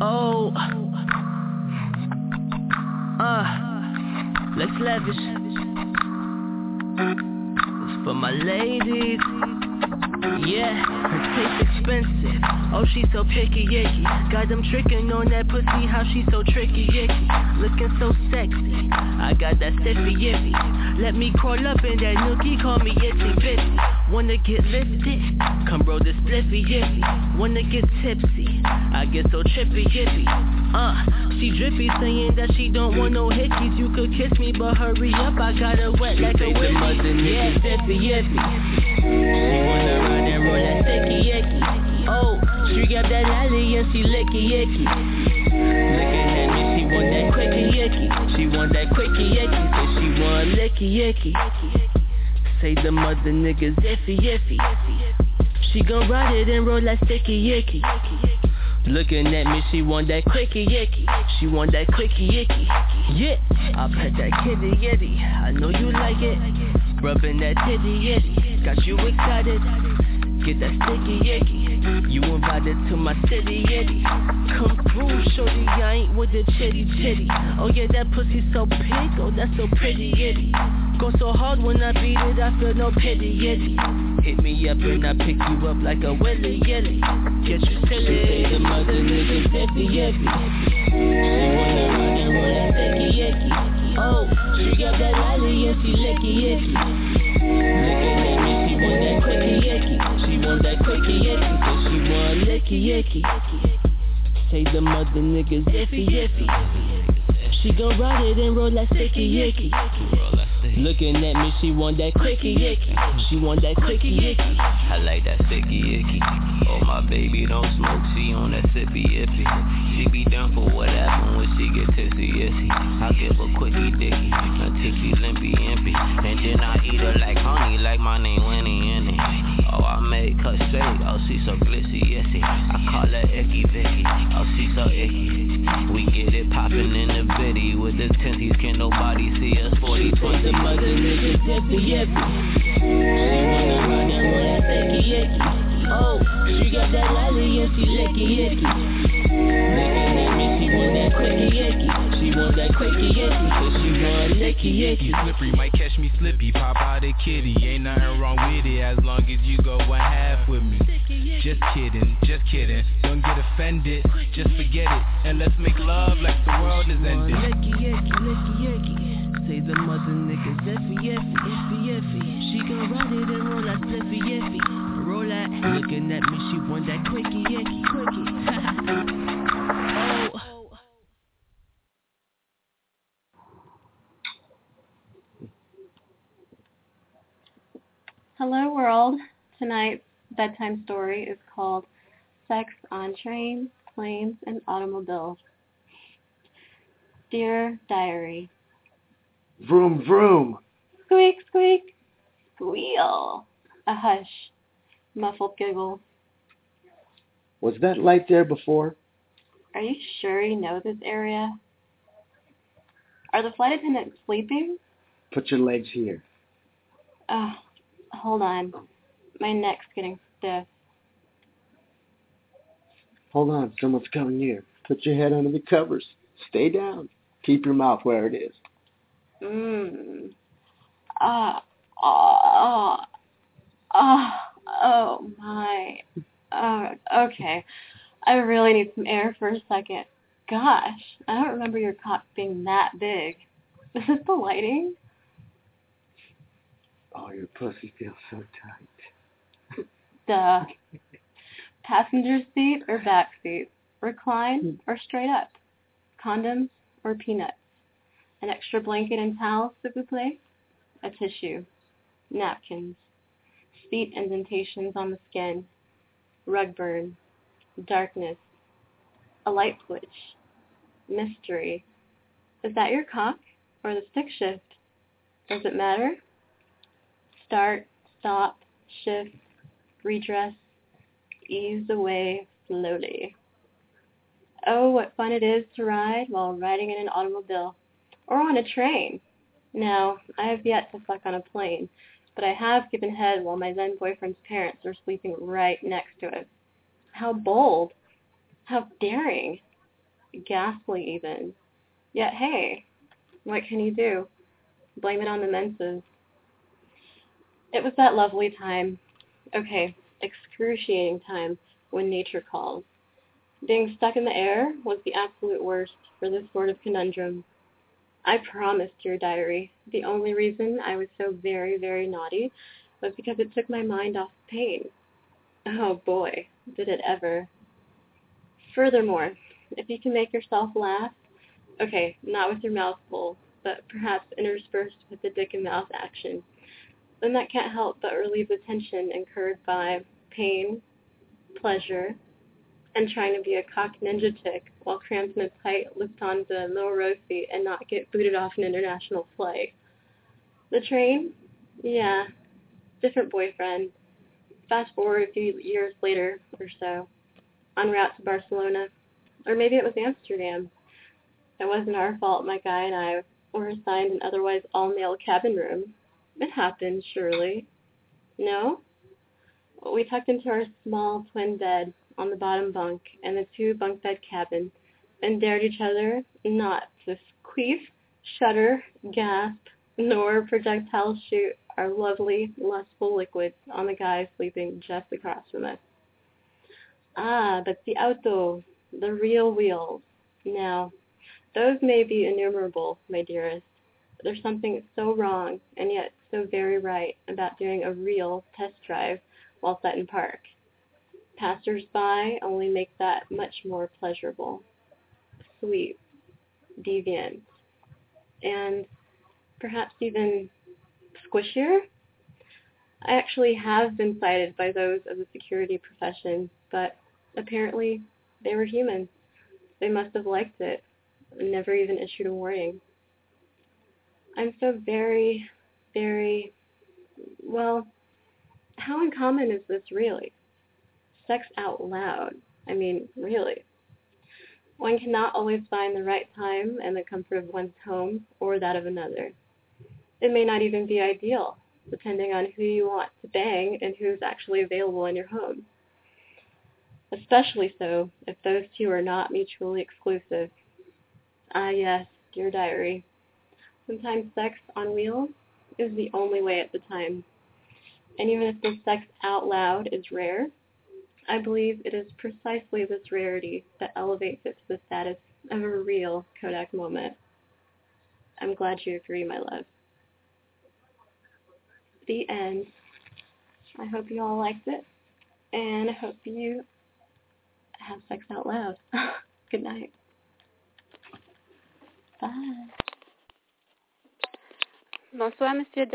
Oh. Uh. Lex Lavish. It's for my ladies. Yeah, her taste expensive. Oh, she so picky, yicky. Got them tricking on that pussy, how she so tricky, yicky. Looking so sexy. I got that stiffy yippy. Let me crawl up in that nookie, call me itsy bitsy. Wanna get lifted? Come roll this spliffy yippy. Wanna get tipsy? I get so trippy yippy. Uh, she drippy saying that she don't want no hickeys. You could kiss me, but hurry up, I got her wet like a whippy. Yeah, stiffy yippy. She wanna ride and roll that sticky icky. Oh, she got that lolly and she licky icky. Looking at me, she want that quickie icky. She want that quickie icky. Say she want licky icky. Say the mother niggas iffy iffy. She gon' ride it and roll that sticky icky. Looking at me, she want that quickie yicky. She want that quickie yicky. Yeah, I pet that kitty yitty. I know you like it. Rubbing that titty yitty. Got you excited. Get that sticky yicky. You invited to my city yitty. Come through, shorty. I ain't with the chitty chitty. Oh yeah, that pussy so pink. Oh, that's so pretty yitty. Go so hard when I beat it, I feel no pity yitty. Hit me up and I pick you up like a willy yilly. Get you silly. The mother niggas iffy yippy. She wanna run and roll that sticky yicky. Oh, she got that lolly and she licky yicky. Looking at me, she want that quickie yicky. She want that quickie yicky. So she want licky yicky. Say the mother niggas iffy yippy. She gon' ride it and roll that sticky yicky. Looking at me, she want that quickie yicky. She want that quickie yicky. I like that sticky icky. Oh my baby don't smoke, she on that sippy ippy. She be down for whatever when she get tipsy issy. I give her quickie dicky, until she limpy impy. And then I eat her like honey, like my name Winnie in it. Oh I make her straight, oh she so glissy issy. I call her icky Vicky, oh she so icky. We get it poppin' in the bitty with the tenties, can nobody see us 40 20 The mother that sticky yicky. Oh, she got that lolly and she licky yicky. At me, she want that quickie yicky. She want that quickie yicky, so she want licky yicky. Slippery might catch me slippy, pop out a kitty. Ain't nothing wrong with it as long as you go one half with me. Just kidding, just kidding. Don't get offended, just forget it. And let's make love like the world is ending. Licky yicky, licky yicky. Say the mother niggas iffy yiffy, iffy yiffy. She gon' ride it and roll that spliffy yiffy. Roll that, looking at me, she want that quickie yicky, quickie. oh. Hello world. Tonight's bedtime story is called Sex on Trains, Planes, and Automobiles. Dear Diary, Vroom vroom. squeak, squeak, squeal. A hush, muffled giggle. Was that light there before? Are you sure you know this area? Are the flight attendants sleeping? Put your legs here. Oh, hold on. My neck's getting Hold on, someone's coming near. Put your head under the covers. Stay down. Keep your mouth where it is. Mmm. Ah, ah, ah, oh my. Oh, okay. I really need some air for a second. Gosh, I don't remember your cock being that big. Is this the lighting? Oh, your pussy feels so tight. Duh. Passenger seat or back seat? Recline hmm. or straight up? Condoms or peanuts? An extra blanket and towel, s'il vous plaît? A tissue. Napkins. Feet indentations on the skin. Rug burn. Darkness. A light switch. Mystery. Is that your cock or the stick shift? Does it matter? Start, stop, shift, redress, ease away slowly. Oh, what fun it is to ride while riding in an automobile or on a train. No, I have yet to fuck on a plane, but I have given head while my then boyfriend's parents were sleeping right next to it. How bold. How daring. ghastly even. Yet, hey, what can you do? Blame it on the menses. It was that lovely time, okay, excruciating time, when nature calls. Being stuck in the air was the absolute worst for this sort of conundrum. I promised your diary, the only reason I was so very, very naughty was because it took my mind off pain. Oh boy, did it ever. Furthermore, if you can make yourself laugh, okay, not with your mouth full, but perhaps interspersed with the dick and mouth action, then that can't help but relieve the tension incurred by pain, pleasure, and trying to be a cock ninja tick while cramped in a tight Lufthansa low row seat and not get booted off an international flight. The train? Yeah. Different boyfriend. Fast forward a few years later or so. En route to Barcelona. Or maybe it was Amsterdam. It wasn't our fault my guy and I were assigned an otherwise all-male cabin room. It happened, surely. No? We tucked into our small twin bed on the bottom bunk in the two bunk bed cabin and dared each other not to queef, shudder, gasp, nor projectile shoot our lovely, lustful liquids on the guy sleeping just across from us. Ah, but the auto, the real wheels. Now, those may be innumerable, my dearest. But there's something so wrong and yet so very right about doing a real test drive while set in Park. Passers-by only make that much more pleasurable, sweet, deviant, and perhaps even squishier. I actually have been cited by those of the security profession, but apparently they were human. They must have liked it and never even issued a warning. I'm so very, very, well, how uncommon is this really? Sex out loud. I mean, really. One cannot always find the right time and the comfort of one's home or that of another. It may not even be ideal, depending on who you want to bang and who's actually available in your home. Especially so if those two are not mutually exclusive. Ah yes, dear diary. Sometimes sex on wheels is the only way at the time. And even if the sex out loud is rare, I believe it is precisely this rarity that elevates it to the status of a real Kodak moment. I'm glad you agree, my love. The end. I hope you all liked it, and I hope you have sex out loud. Good night. Bye. Bonsoir, Monsieur.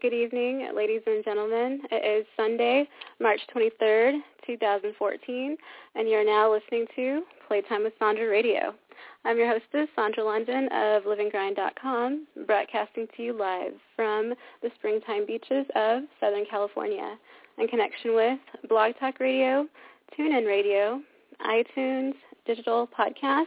Good evening, ladies and gentlemen. It is Sunday, March 23rd, 2014, and you're now listening to Playtime with Sandra Radio. I'm your hostess, Sandra London of LiveAndGrind.com, broadcasting to you live from the springtime beaches of Southern California in connection with Blog Talk Radio, TuneIn Radio, iTunes, digital podcast,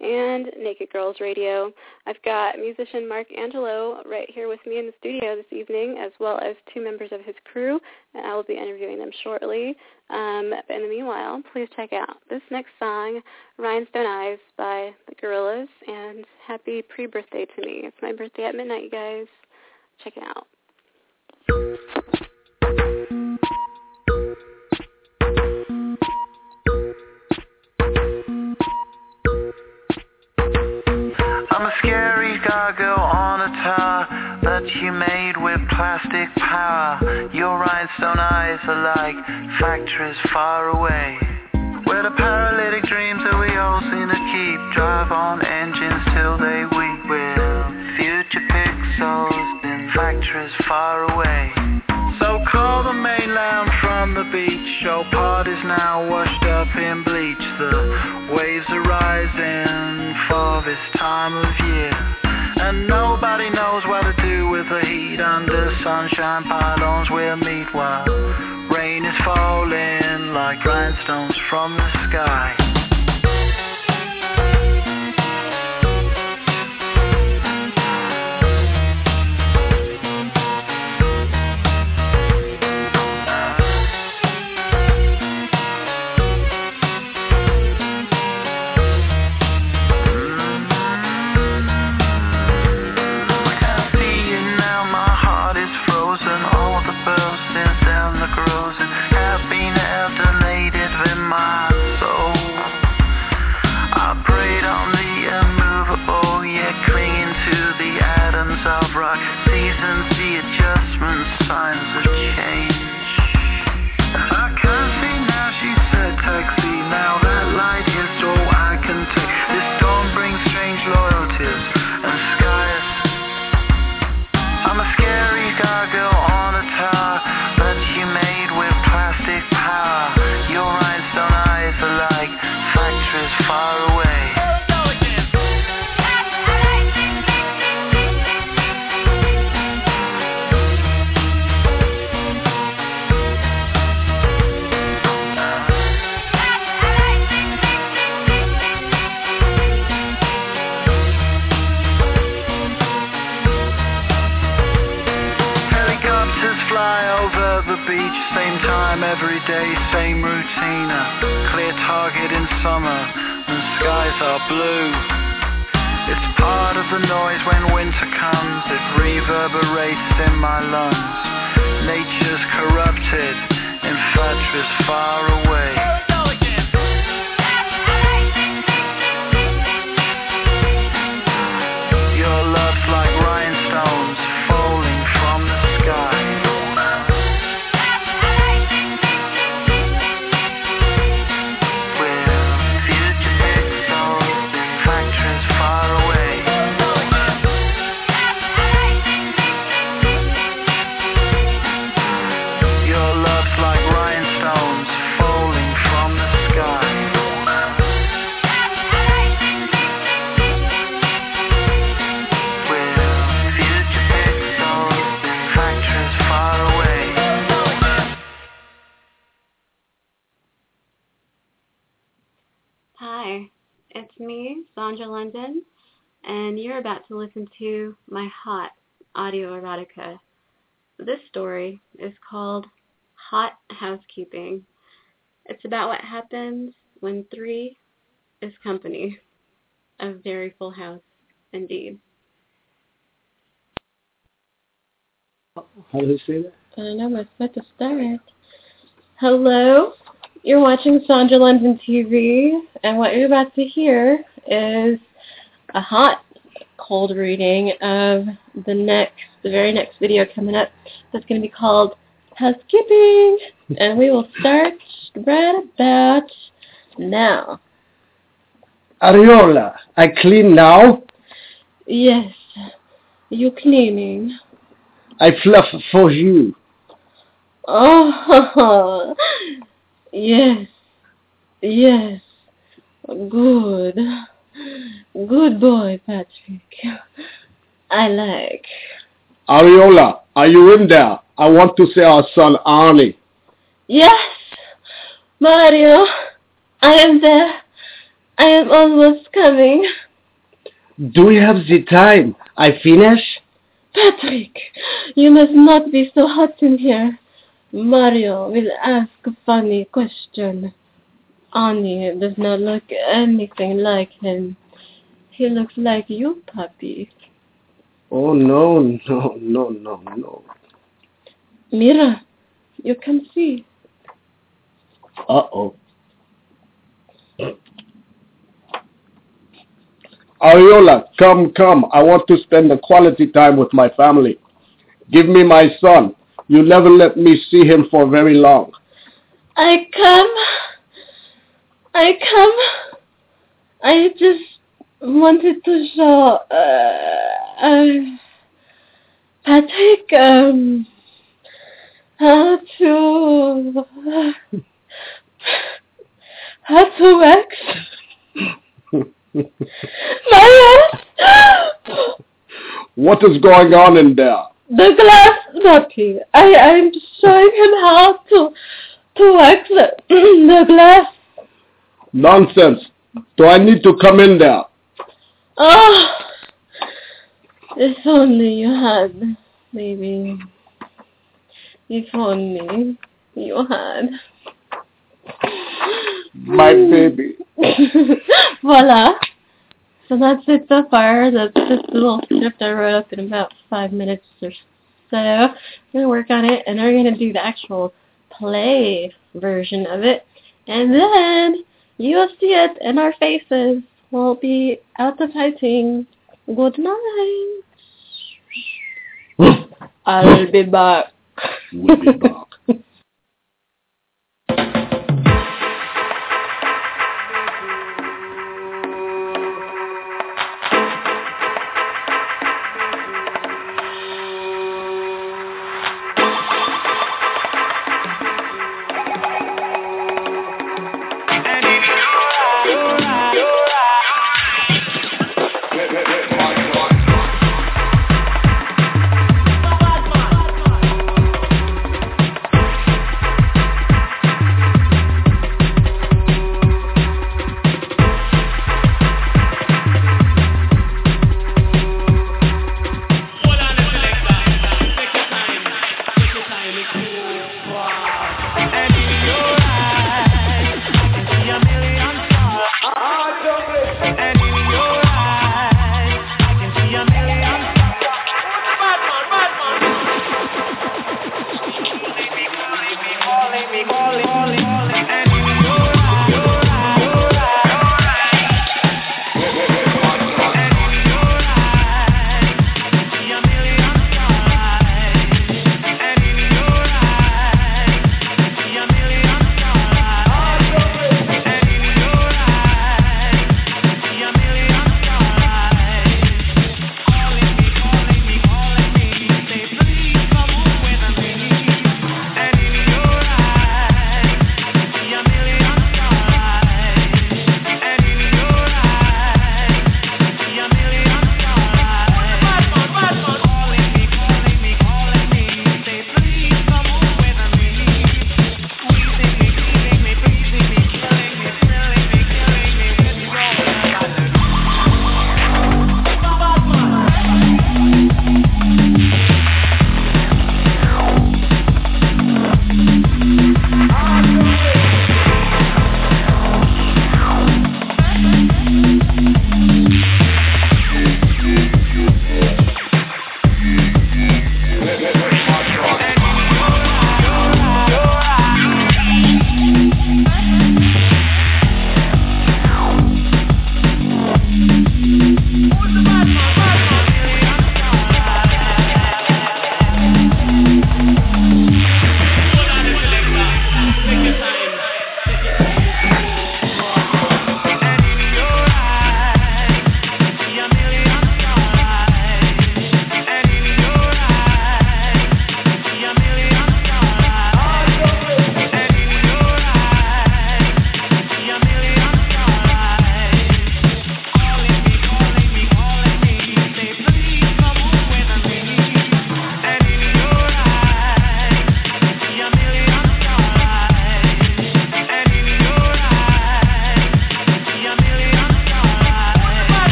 and Naked Girls Radio. I've got musician Marc Angelo right here with me in the studio this evening, as well as two members of his crew, and I will be interviewing them shortly. Um, in the meanwhile, please check out this next song, Rhinestone Eyes by the Gorillaz, and happy pre-birthday to me. It's my birthday at midnight, you guys. Check it out. Cargo on a tower that you made with plastic power. Your rhinestone eyes are like factories far away. Where the paralytic dreams that we all seem to keep drive on engines till they weep. With future pixels in factories far away. So call the mainland from the beach. Show parties now washed up in bleach. The waves are rising for this time of year. And nobody knows what to do with the heat under sunshine pylons we'll meet while rain is falling like rhinestones from the sky. Far erotica. This story is called Hot Housekeeping. It's about what happens when three is company. A very full house, indeed. How do they say that? I don't know, I'm about to start. Hello, you're watching Sandra London TV, and what you're about to hear is a hot, cold reading of the next, the very next video coming up. That's going to be called Housekeeping, and we will start right about now. Ariola, I clean now. Yes, you cleaning. I fluff for you. Oh, yes, yes, good, good boy, Patrick. I like. Ariola, are you in there? I want to see our son Arnie. Yes, Mario, I am there. I am almost coming. Do we have the time? I finish? Patrick, you must not be so hot in here. Mario will ask a funny question. Annie does not look anything like him. He looks like you, puppy. Oh no, no, no, no, no. Mira, you can see. Uh oh. Ariola, come, come. I want to spend a quality time with my family. Give me my son. You never let me see him for very long. I come. I come. I just wanted to show uh, Patrick um, how to how to wax my ass. What is going on in there? The glass puppy. I I'm showing him how to to wax the, the glass. Nonsense. Do I need to come in there? Oh, if only you had, maybe. If only you had. My baby. Voila. So that's it so far. That's just a little script I wrote up in about five minutes or so. I'm going to work on it, and then we're going to do the actual play version of it. And then you'll see it in our faces. We'll be out of hiding. Good night. I'll be back.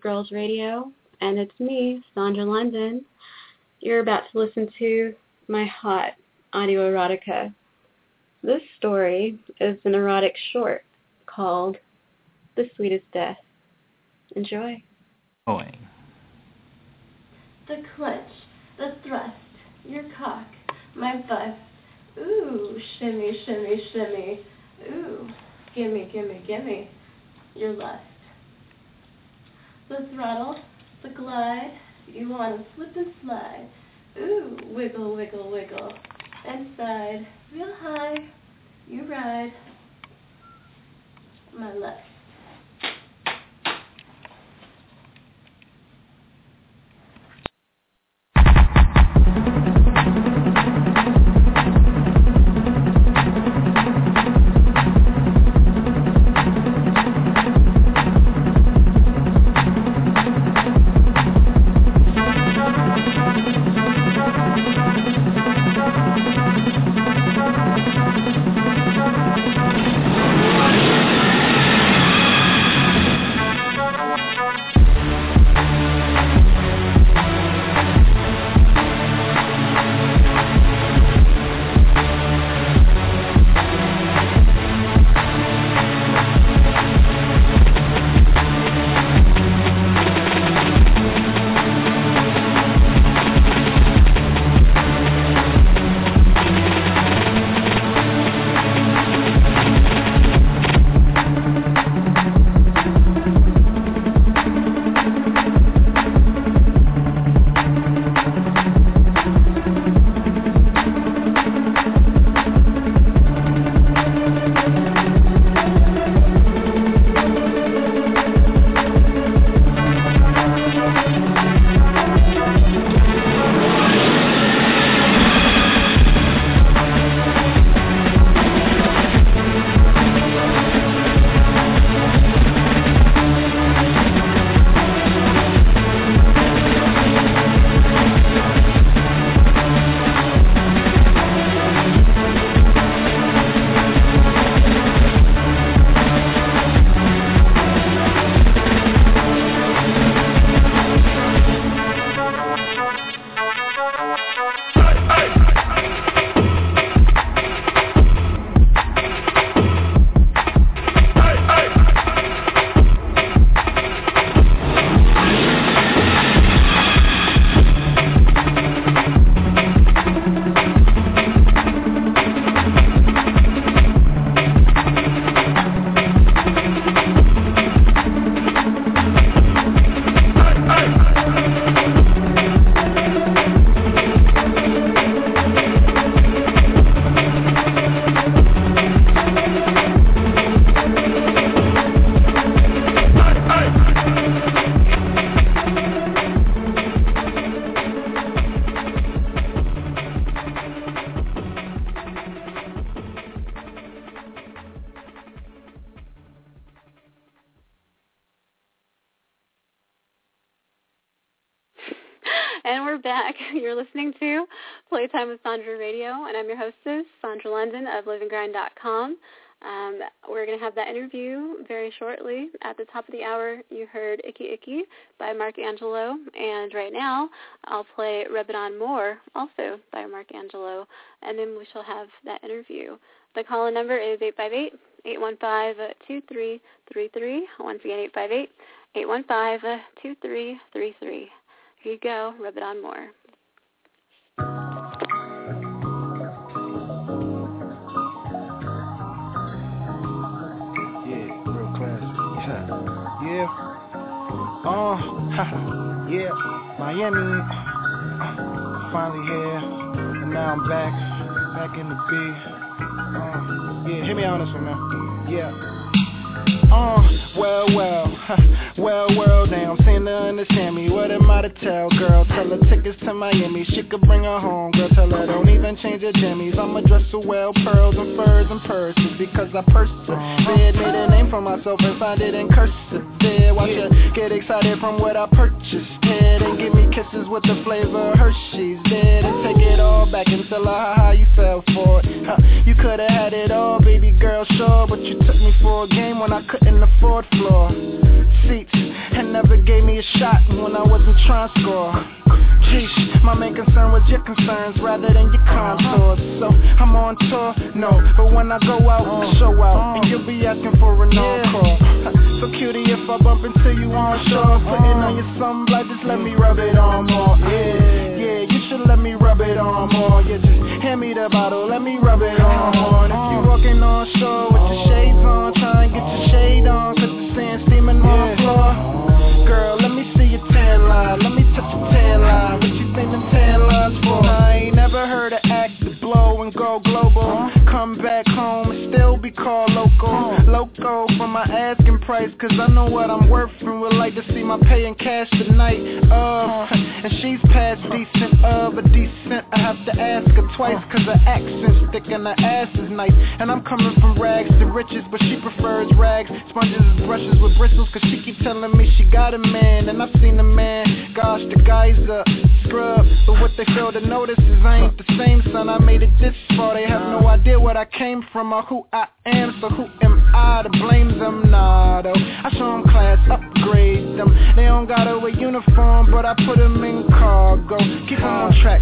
To Girls Radio, and it's me, Sandra London. You're about to listen to my hot audio erotica. This story is an erotic short called The Sweetest Death. Enjoy. Going. The clutch, the thrust, your cock, my bust. Ooh, shimmy, shimmy, shimmy. Ooh, gimme, gimme, gimme. Your lust. The throttle, the glide, you wanna slip and slide. Ooh, wiggle, wiggle, wiggle. Inside, real high, you ride. My lust. Um, we're going to have that interview very shortly. At the top of the hour, you heard Icky Icky by Marc Angelo, and right now I'll play Rub It On More, also by Marc Angelo, and then we shall have that interview. The call-in number is 858-815-2333. Once again, 858-815-2333. Here you go. Rub it on more. Yeah. Oh, yeah. Miami. Finally here. And now I'm back. Back in the B. Uh, yeah, hit me on this one, man. Yeah. Uh, well, well, well, well, damn, seem to understand me. What am I to tell, girl? Tell her tickets to Miami, she could bring her home. Girl, tell her don't even change her jimmies. I'ma dress her well, pearls and furs and purses because I persevered. Made a name for myself and find it in cursive. Watch her get excited from what I purchased. Head and give me kisses with the flavor Hershey's. Dead and take it all back and tell her how you fell for it. Huh, you could've had it all, baby girl, sure, but you took me for a game when I couldn't afford floor seats and never gave me a shot when I wasn't trying to score. Jeez, my main concern was your concerns rather than your contours. So I'm on tour, no, but when I go out, I uh, show out, uh. and you'll be asking for an encore. So cutie, if I bump into you on shore, putting on your uh. sunblock, just let me rub it on more. Yeah, yeah, you should let me rub it on more. Yeah, just hand me the bottle, let me rub it on more. And if you walking on shore with your shades on, try and get your shade on, cause the sand steaming on the floor. Girl, let me see your tan line, let me touch your tan line. What you think the tan lines for? I ain't never heard of act to blow and go global. Come back home still be called local. Loco for my asking price, cause I know what I'm worth and would like to see my pay in cash tonight. Uh, and she's past decent, uh, but decent. I have to ask her twice, cause her accent's thick and her ass is nice. And I'm coming from rags to riches, but she prefers rags. Sponges and brushes with bristles, cause she keep telling me she got a man. And I've seen a man, gosh, the guy's a scrub. But what they fail to notice is I ain't the same son. I made it this far, they have no idea what I came from or who I am. So who am I to blame them? Nah, though. I show them class, upgrade them. They don't gotta wear uniform, but I put them in cargo. Keep them on track,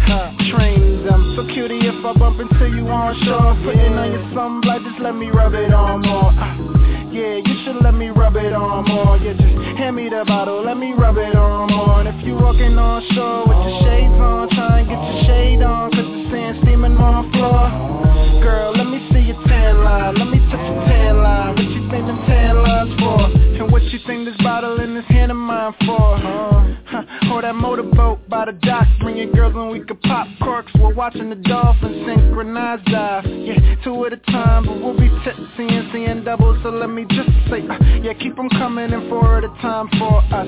train them. So cutie, if I bump into you on shore, putting on your sunblock, just let me rub it on more. Uh, yeah, you should let me rub it on more. Yeah, just hand me the bottle, let me rub it on more. And if you walking on shore with your shades on, try and get your shade on, cause the sand steaming on the floor. Girl, let me touch your tan line. What you think them tan lines for? And what you think this bottle in this hand of mine for? Huh? Or that motorboat by the dock, bringing girls and we could pop corks. We're watching the dolphins synchronize dive. Yeah, two at a time, but we'll be tipsy and seeing doubles. So let me just say, uh, yeah, keep them coming in four at a time for us.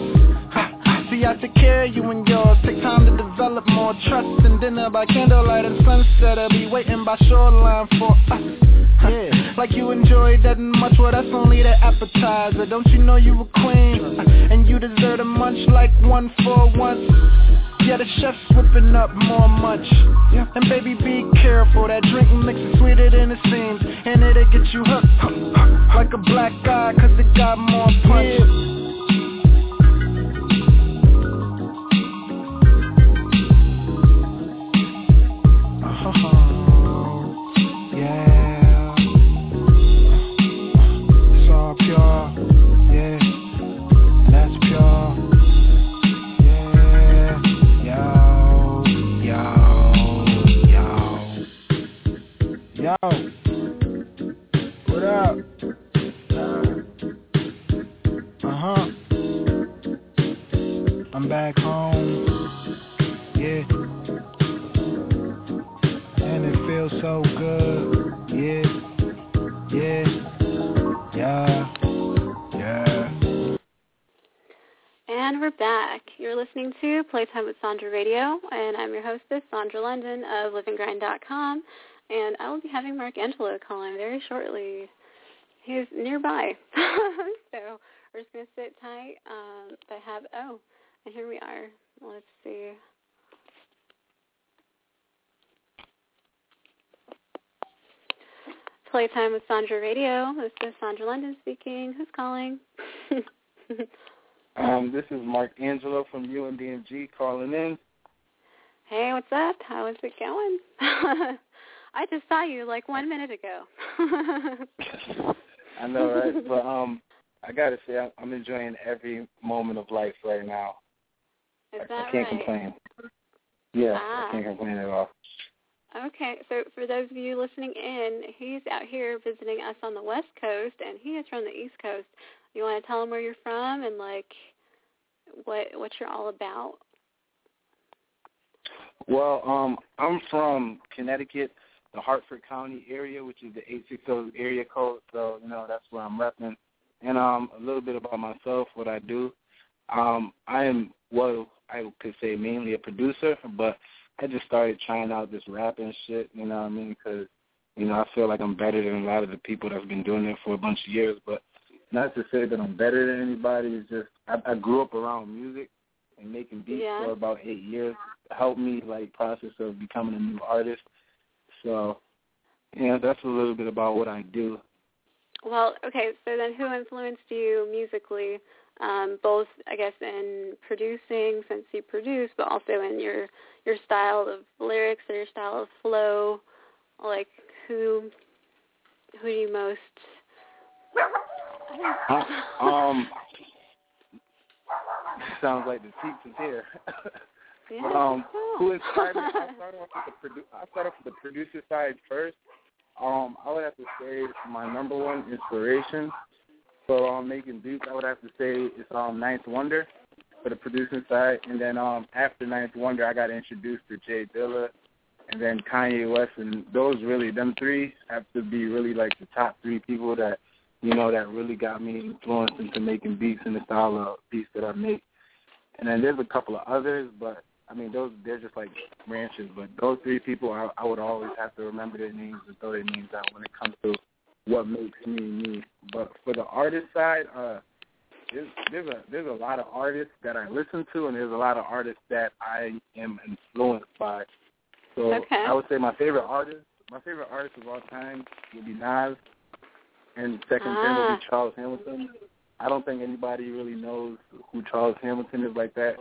Huh? See, I take care of you and yours. Take time to develop more trust. And dinner by candlelight and sunset. I'll be waiting by shoreline for uh, us. Yeah, like you enjoyed that much. Well, that's only the appetizer. Don't you know you a queen? Uh, and you deserve a munch like one for once. Yeah, the chef's whipping up more munch. Yeah. And baby, be careful. That drink mix is sweeter than it seems. And it'll get you hooked like a black eye, cause it got more punch. Yeah. yeah. Yo. What up? Uh huh. I'm back home. Yeah. And it feels so good. Yeah. Yeah. Yeah. Yeah. And we're back. You're listening to Playtime with Sandra Radio, and I'm your hostess, Sandra London of livinggrind.com, and I will be having Marc Angelo call in very shortly. He's nearby. so we're just going to sit tight. Um, I have, oh, and here we are. Let's see. Playtime with Sandra Radio. This is Sandra London speaking. Who's calling? um, this is Marc Angelo from UNDMG calling in. Hey, what's up? How is it going? I just saw you like one minute ago. I know, right? but um, I gotta say, I'm enjoying every moment of life right now. Is I, I can't right? complain. Yeah, Ah. I can't complain at all. Okay, so for those of you listening in, he's out here visiting us on the West Coast, and he is from the East Coast. You want to tell him where you're from and like what what you're all about? Well, um, I'm from Connecticut, the Hartford County area, which is the 860 area code. So, you know, that's where I'm repping. And um, a little bit about myself, what I do. Um, I am, well, I could say mainly a producer, but I just started trying out this rapping shit, you know what I mean? Because, you know, I feel like I'm better than a lot of the people that's been doing it for a bunch of years. But not to say that I'm better than anybody. It's just I, I grew up around music and making beats Yeah. for about eight years. Helped me like process of becoming a new artist. So, yeah, that's a little bit about what I do. well, okay. So then, who influenced you musically? Um, both, I guess, in producing, since you produce, but also in your your style of lyrics or your style of flow. Like, who who do you most? Uh, um, sounds like the teach is here. Yeah. Um, who inspired me? I started off with the produ- I start off with the producer side first. Um, I would have to say my number one inspiration for um making beats. I would have to say it's um Ninth Wonder for the producing side, and then um after Ninth Wonder, I got introduced to J Dilla, and then Kanye West, and those really them three have to be really like the top three people that you know that really got me influenced into making beats in the style of beats that I make. And then there's a couple of others, but I mean, those they're just like branches, but those three people, I, I would always have to remember their names and throw their names out when it comes to what makes me me. But for the artist side, uh, there's there's a there's a lot of artists that I listen to, and there's a lot of artists that I am influenced by. So Okay. I would say my favorite artist, my favorite artist of all time would be Nas, and second thing would Ah. be Charles Hamilton. I don't think anybody really knows who Charles Hamilton is like that,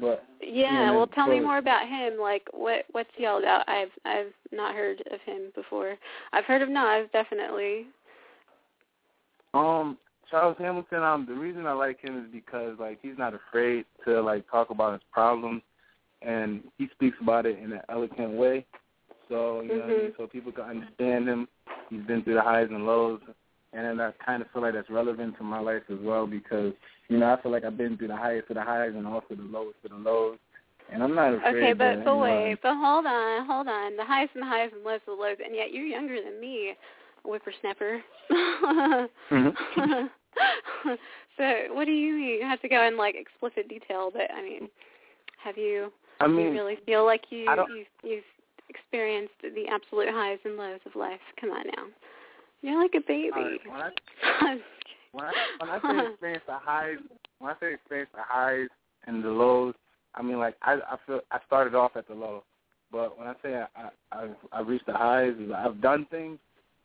but Yeah, Yeah, well, tell me more about him. Like, what what's he all about? I've I've not heard of him before. I've heard of Nas, definitely. Um, Charles Hamilton. Um, the reason I like him is because like he's not afraid to like talk about his problems, and he speaks about it in an eloquent way. So you know, mean? Mhm. so people can understand him. He's been through the highs and lows, and then I kind of feel like that's relevant to my life as well because you know I feel like I've been through the highest of the highs and also the lowest of the lows, and I'm not afraid. Okay, but you but know, wait, but hold on, hold on. The highs and the highs and lows of the lows, and yet you're younger than me, whippersnapper. Mhm. so what do you mean? You have to go in like explicit detail, but I mean, have you? I do you mean, really feel like you you've, you've experienced the absolute highs and lows of life? Come on now, you're like a baby. right, when I when I when I say experience the highs, when I say experience the highs and the lows, I mean like I I feel I started off at the low, but when I say I I I've, I've reached the highs, is I've done things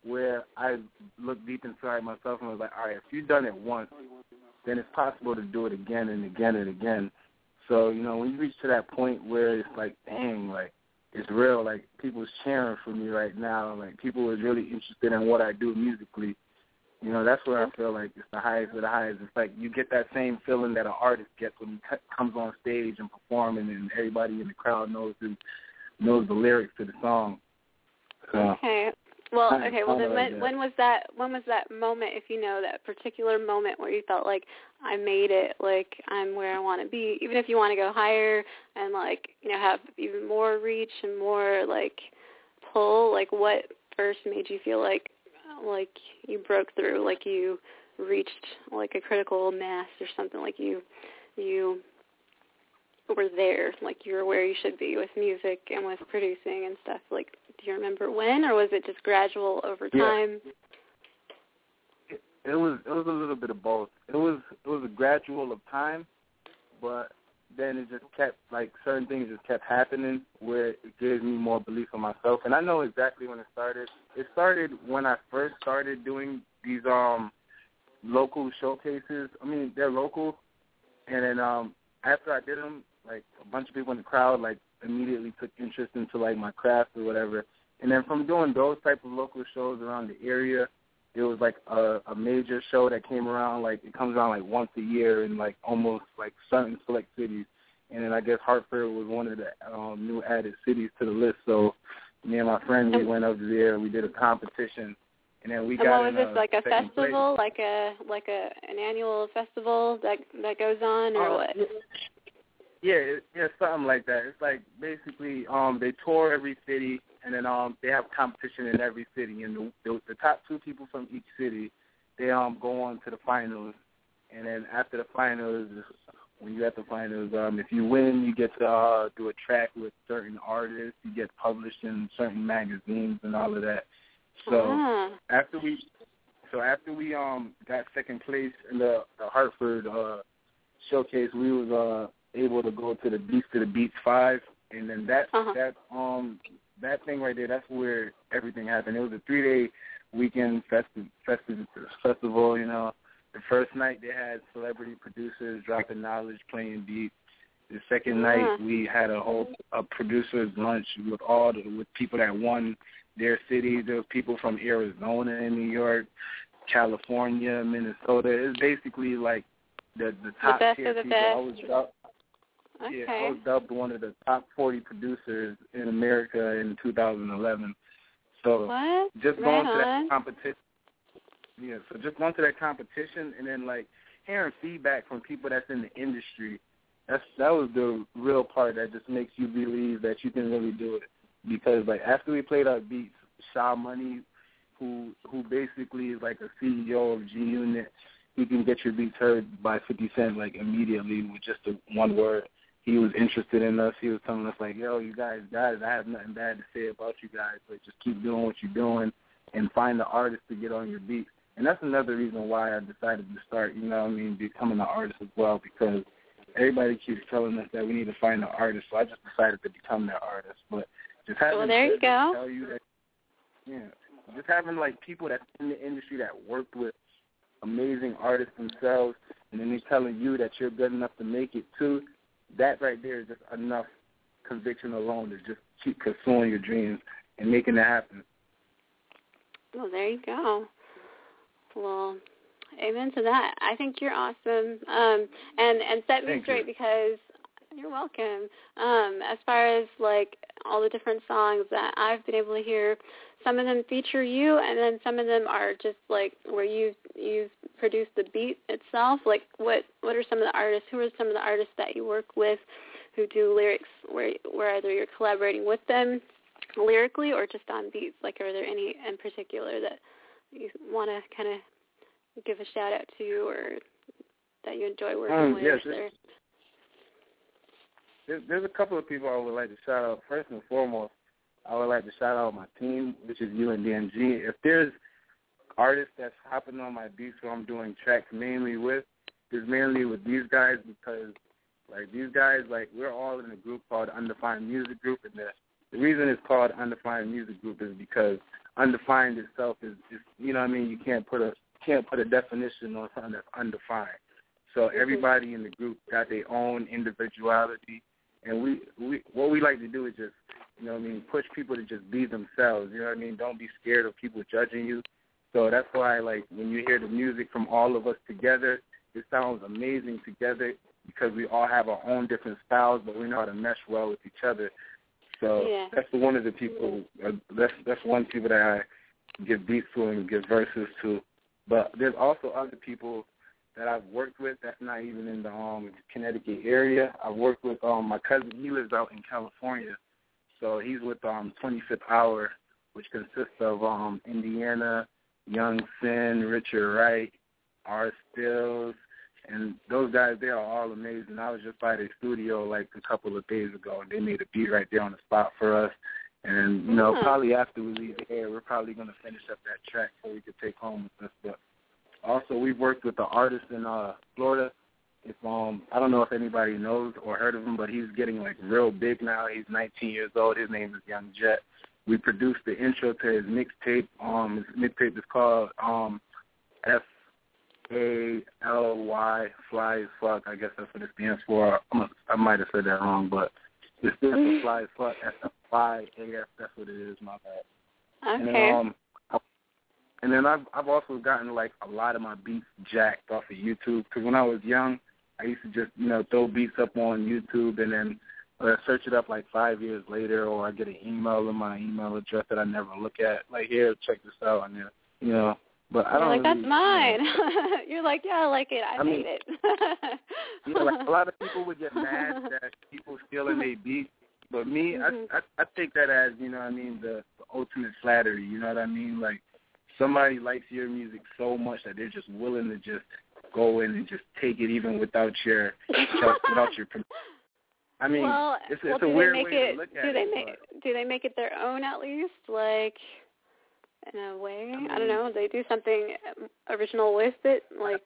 where I looked deep inside myself and was like, all right, if you've done it once, then it's possible to do it again and again and again. So you know when you reach to that point where it's like, dang, like it's real, like people's cheering for me right now, like people is really interested in what I do musically. You know, that's where I feel like it's the highest of the highest. It's like you get that same feeling that an artist gets when he comes on stage and performing, and everybody in the crowd knows the, knows the lyrics to the song. So, Okay. Well, okay. Well, then when when was that? When was that moment? If you know that particular moment where you felt like I made it, like I'm where I want to be. Even if you want to go higher and like you know have even more reach and more like pull, like what first made you feel like like you broke through, like you reached like a critical mass or something, like you you were there, like you were where you should be with music and with producing and stuff. Like, do you remember when, or was it just gradual over time? Yeah. time? it was it was a little bit of both. It was it was a gradual of time, but then it just kept like certain things just kept happening where it gave me more belief in myself. And I know exactly when it started. It started when I first started doing these um local showcases. I mean, they're local, and then um after I did them, like a bunch of people in the crowd like immediately took interest into like my craft or whatever. And then from doing those type of local shows around the area, it was like a, a major show that came around like it comes around like once a year in like almost like certain select cities. And then I guess Hartford was one of the um, new added cities to the list. So me and my friend we went over there. And we did a competition, and then we and got what was this like a second place. festival, like a like a an annual festival that that goes on, or Uh, what? Yeah, yeah, it, yeah, something like that. It's like basically um they tour every city and then um they have competition in every city and the the, the top two people from each city they um go on to the finals and then after the finals when you're at the finals um if you win you get to uh do a track with certain artists you get published in certain magazines and all of that so Ah. after we so after we um got second place in the, the Hartford uh showcase we was uh able to go to the Beats to the Beats five and then that Uh-huh. that um that thing right there that's where everything happened. It was a three day weekend festive, festive festival. You know, the first night they had celebrity producers dropping knowledge, playing beats. The second Yeah. night we had a whole a producers lunch with all the with people that won their cities. There was people from Arizona and New York, California, Minnesota. It's basically like the the top best tier the people. I was best. Okay. yeah, I was dubbed one of the top 40 producers in America in 2011. So what? just Right going to that competition. Yeah, so just going to that competition and then like hearing feedback from people that's in the industry. That's that was the real part that just makes you believe that you can really do it. Because like after we played our beats, Sha Money, who who basically is like a CEO of G Unit, he can get your beats heard by Fifty Cent like immediately with just a, one word. He was interested in us. He was telling us like, "Yo, you guys, guys, I have nothing bad to say about you guys, but just keep doing what you're doing and find the artist to get on your beat." And that's another reason why I decided to start, you know what I mean, becoming an artist as well because everybody keeps telling us that we need to find an artist. So I just decided to become that artist. But just having Well, there you go. tell you that, yeah, just having like people that's in the industry that worked with amazing artists themselves, and then they're telling you that you're good enough to make it too. That right there is just enough conviction alone to just keep pursuing your dreams and making it happen. Well, there you go. Well, amen to that. I think you're awesome. Um, and and set me Thank straight you. because you're welcome. Um, as far as like all the different songs that I've been able to hear, some of them feature you, and then some of them are just like where you you've produced the beat itself. Like what what are some of the artists? Who are some of the artists that you work with who do lyrics where where either you're collaborating with them lyrically or just on beats? Like are there any in particular that you want to kind of give a shout out to or that you enjoy working Um, with? yes, or, There's, there's a couple of people I would like to shout out. First and foremost, I would like to shout out my team, which is UNDMG. If there's artists that's hopping on my beats who I'm doing tracks mainly with, is mainly with these guys because like these guys, like we're all in a group called Undefined Music Group, and the the reason it's called Undefined Music Group is because undefined itself is, is you know what I mean. You can't put a can't put a definition on something that's undefined. So mm-hmm. everybody in the group got their own individuality, and we we what we like to do is just you know what I mean push people to just be themselves. You know what I mean. Don't be scared of people judging you. So that's why like when you hear the music from all of us together, it sounds amazing together because we all have our own different styles, but we know how to mesh well with each other. So Yeah. that's one of the people. Uh, that's that's one people that I give beats to and give verses to. But there's also other people that I've worked with that's not even in the um Connecticut area. I've worked with um my cousin. He lives out in California, so he's with um 25th Hour, which consists of um Indiana, Young Sin, Richard Wright, R. Stills, and those guys. They are all amazing. I was just by their studio like a couple of days ago, and they made a beat right there on the spot for us. And you know, Yeah. probably after we leave here, we're probably going to finish up that track so we could take home with us. But also, we've worked with the artist in uh Florida. If um, I don't know if anybody knows or heard of him, but he's getting like real big now. He's 19 years old. His name is Young Jet. We produced the intro to his mixtape. Um, his mixtape is called um, F A L Y Fly as Fuck. I guess that's what it stands for. I'm I might have said that wrong, but it stands for Fly as Fuck. F F Y A F. That's what it is. My bad. And then, okay. um, and then I've I've also gotten like a lot of my beats jacked off of YouTube because when I was young, I used to just you know throw beats up on YouTube and then uh, search it up like five years later, or I get an email in my email address that I never look at. Like here, check this out, and then you know. But I You're don't like, really, that's mine. You're like, yeah, I like it. I, I mean, made it. you know, like a lot of people would get mad that people stealing their beats, but me, Mhm. I, I I take that as you know what I mean the, the ultimate flattery. You know what I mean? Like somebody likes your music so much that they're just willing to just go in and just take it even without your without, your. permission. I mean, well, it's, well, it's do a they weird make way it? to look at do they it. make? but- Do they make it their own at least? Like, in a way, I, don't know. They do something original with it, like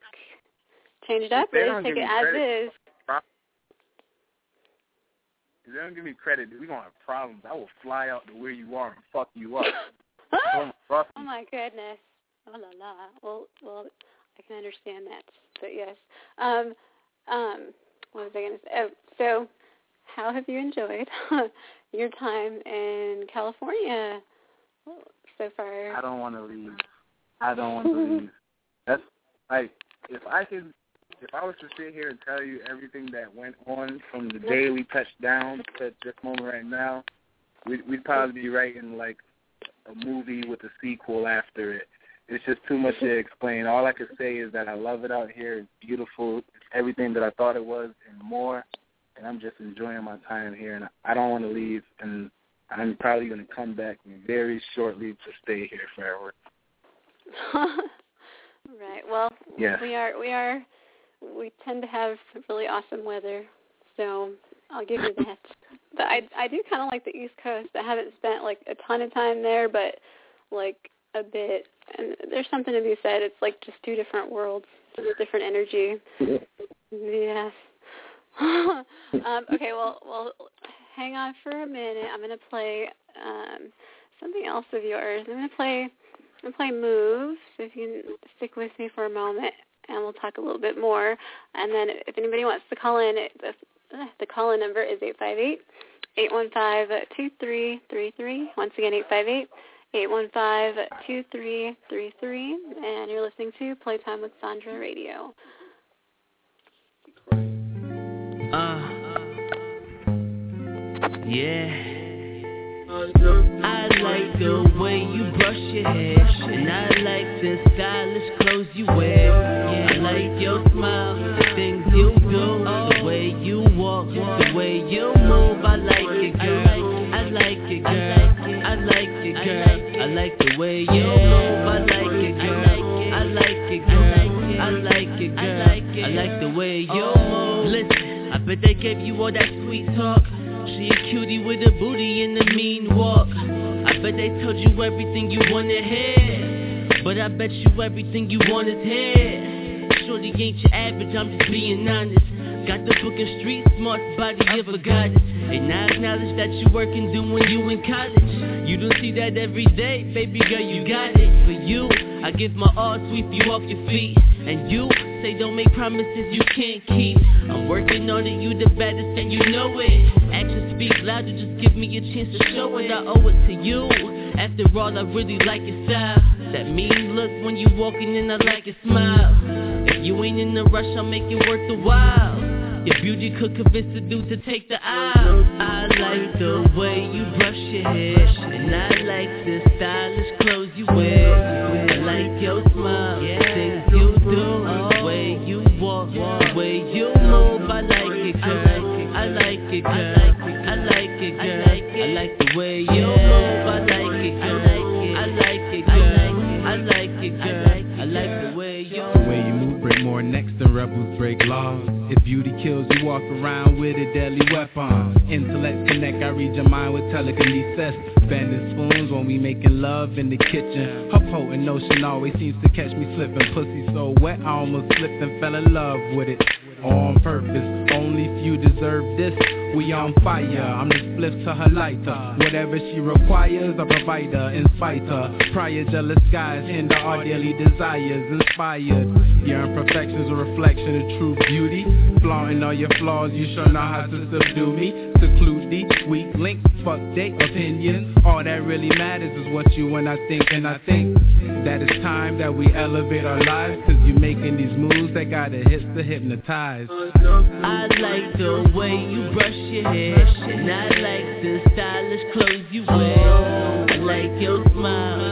change it up, They or they take it as credit. is. If they don't give me credit, we're gonna have problems. I will fly out to where you are and fuck you up. oh my goodness. Oh la la. Well, well, I can understand that, but yes. Um, um, what was I going to say? Oh, so how have you enjoyed your time in California so far? I don't want to leave. I don't want to leave. That's like if I could, if I was to sit here and tell you everything that went on from the day we touched down to this moment right now, we'd, we'd probably be writing like a movie with a sequel after it. It's just too much to explain. All I could say is that I love it out here. It's beautiful. It's everything that I thought it was and more. And I'm just enjoying my time here, and I don't want to leave. And I'm probably going to come back very shortly to stay here forever. right. Well, yes. we are we are we tend to have really awesome weather, so I'll give you that. but I I do kind of like the East Coast. I haven't spent like a ton of time there, but like a bit. And there's something to be said. It's like just two different worlds, just different energy. yes. um, okay, well, well, hang on for a minute. I'm gonna play um, something else of yours. I'm gonna play. I'm gonna play moves. If you can stick with me for a moment, and we'll talk a little bit more. And then, if anybody wants to call in, the, the call-in number is eight five eight eight one five two three three three. Once again, eight five eight eight one five two three three three. And you're listening to Playtime with Sandra Radio. Uh, yeah. I like the way you brush your hair, and I like the stylish clothes you wear. I like your smile, the things you do, the way you walk, the way you move. I like the way you move. I like it, girl. I like it, girl. I like it, girl. I like the way you move. Listen, I bet they gave you all that sweet talk. She a cutie with a booty and a mean walk. I bet they told you everything you wanna hear. But I bet you everything you want is here. Shorty ain't your average, I'm just being honest. Got the book in street smart body of a goddess. And I acknowledge that you working doing you in college. You don't see that every day, baby girl, you got it. For you, I give my all, sweep you off your feet. And you say don't make promises you can't keep. I'm working on it, you the baddest and you know it. Actions speak louder, just give me a chance to show it. I owe it to you. After all, I really like your style. That mean look when you walking in, I like your smile. If you ain't in a rush, I'll make it worth the while. Your beauty could convince the dude to take the aisle. I like the way you brush your hair, and I like the stylish clothes you wear. Requires, I provide her, inspire her. Prior jealous guys hinder our daily desires, inspired. Your imperfections a reflection of true beauty. Flaunting all your flaws, you sure know how to subdue me. Seclude thee, weak link, fuck date opinions. All that really matters is what you and I think, and I think time that we elevate our lives. Cause you making these moves that got a hit to hypnotize. I like the way you brush your hair, and I like the stylish clothes you wear. I like your smile,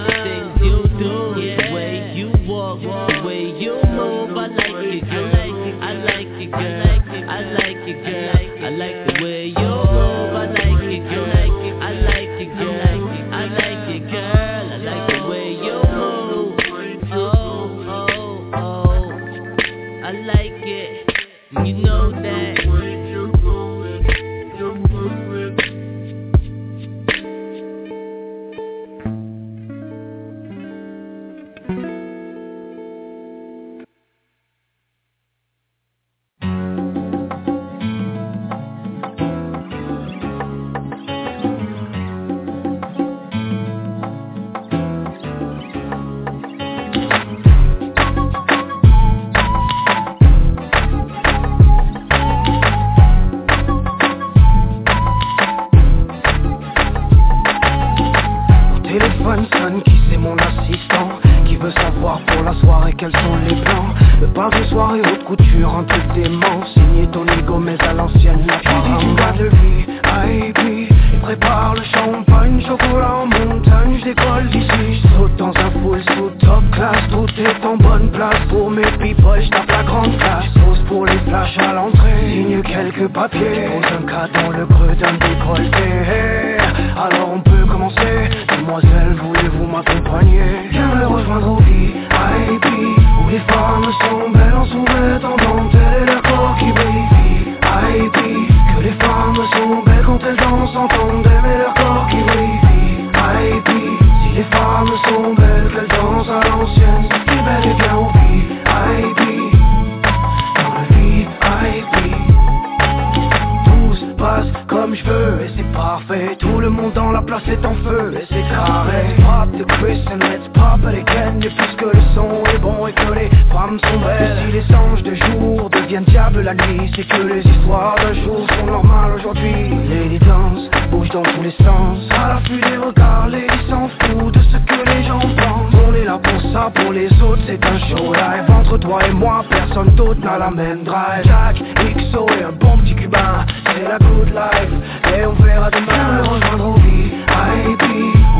n'a la même drive. Jack, XO et un bon petit cubain. C'est la good life, et on verra demain. Me rejoindre au VIP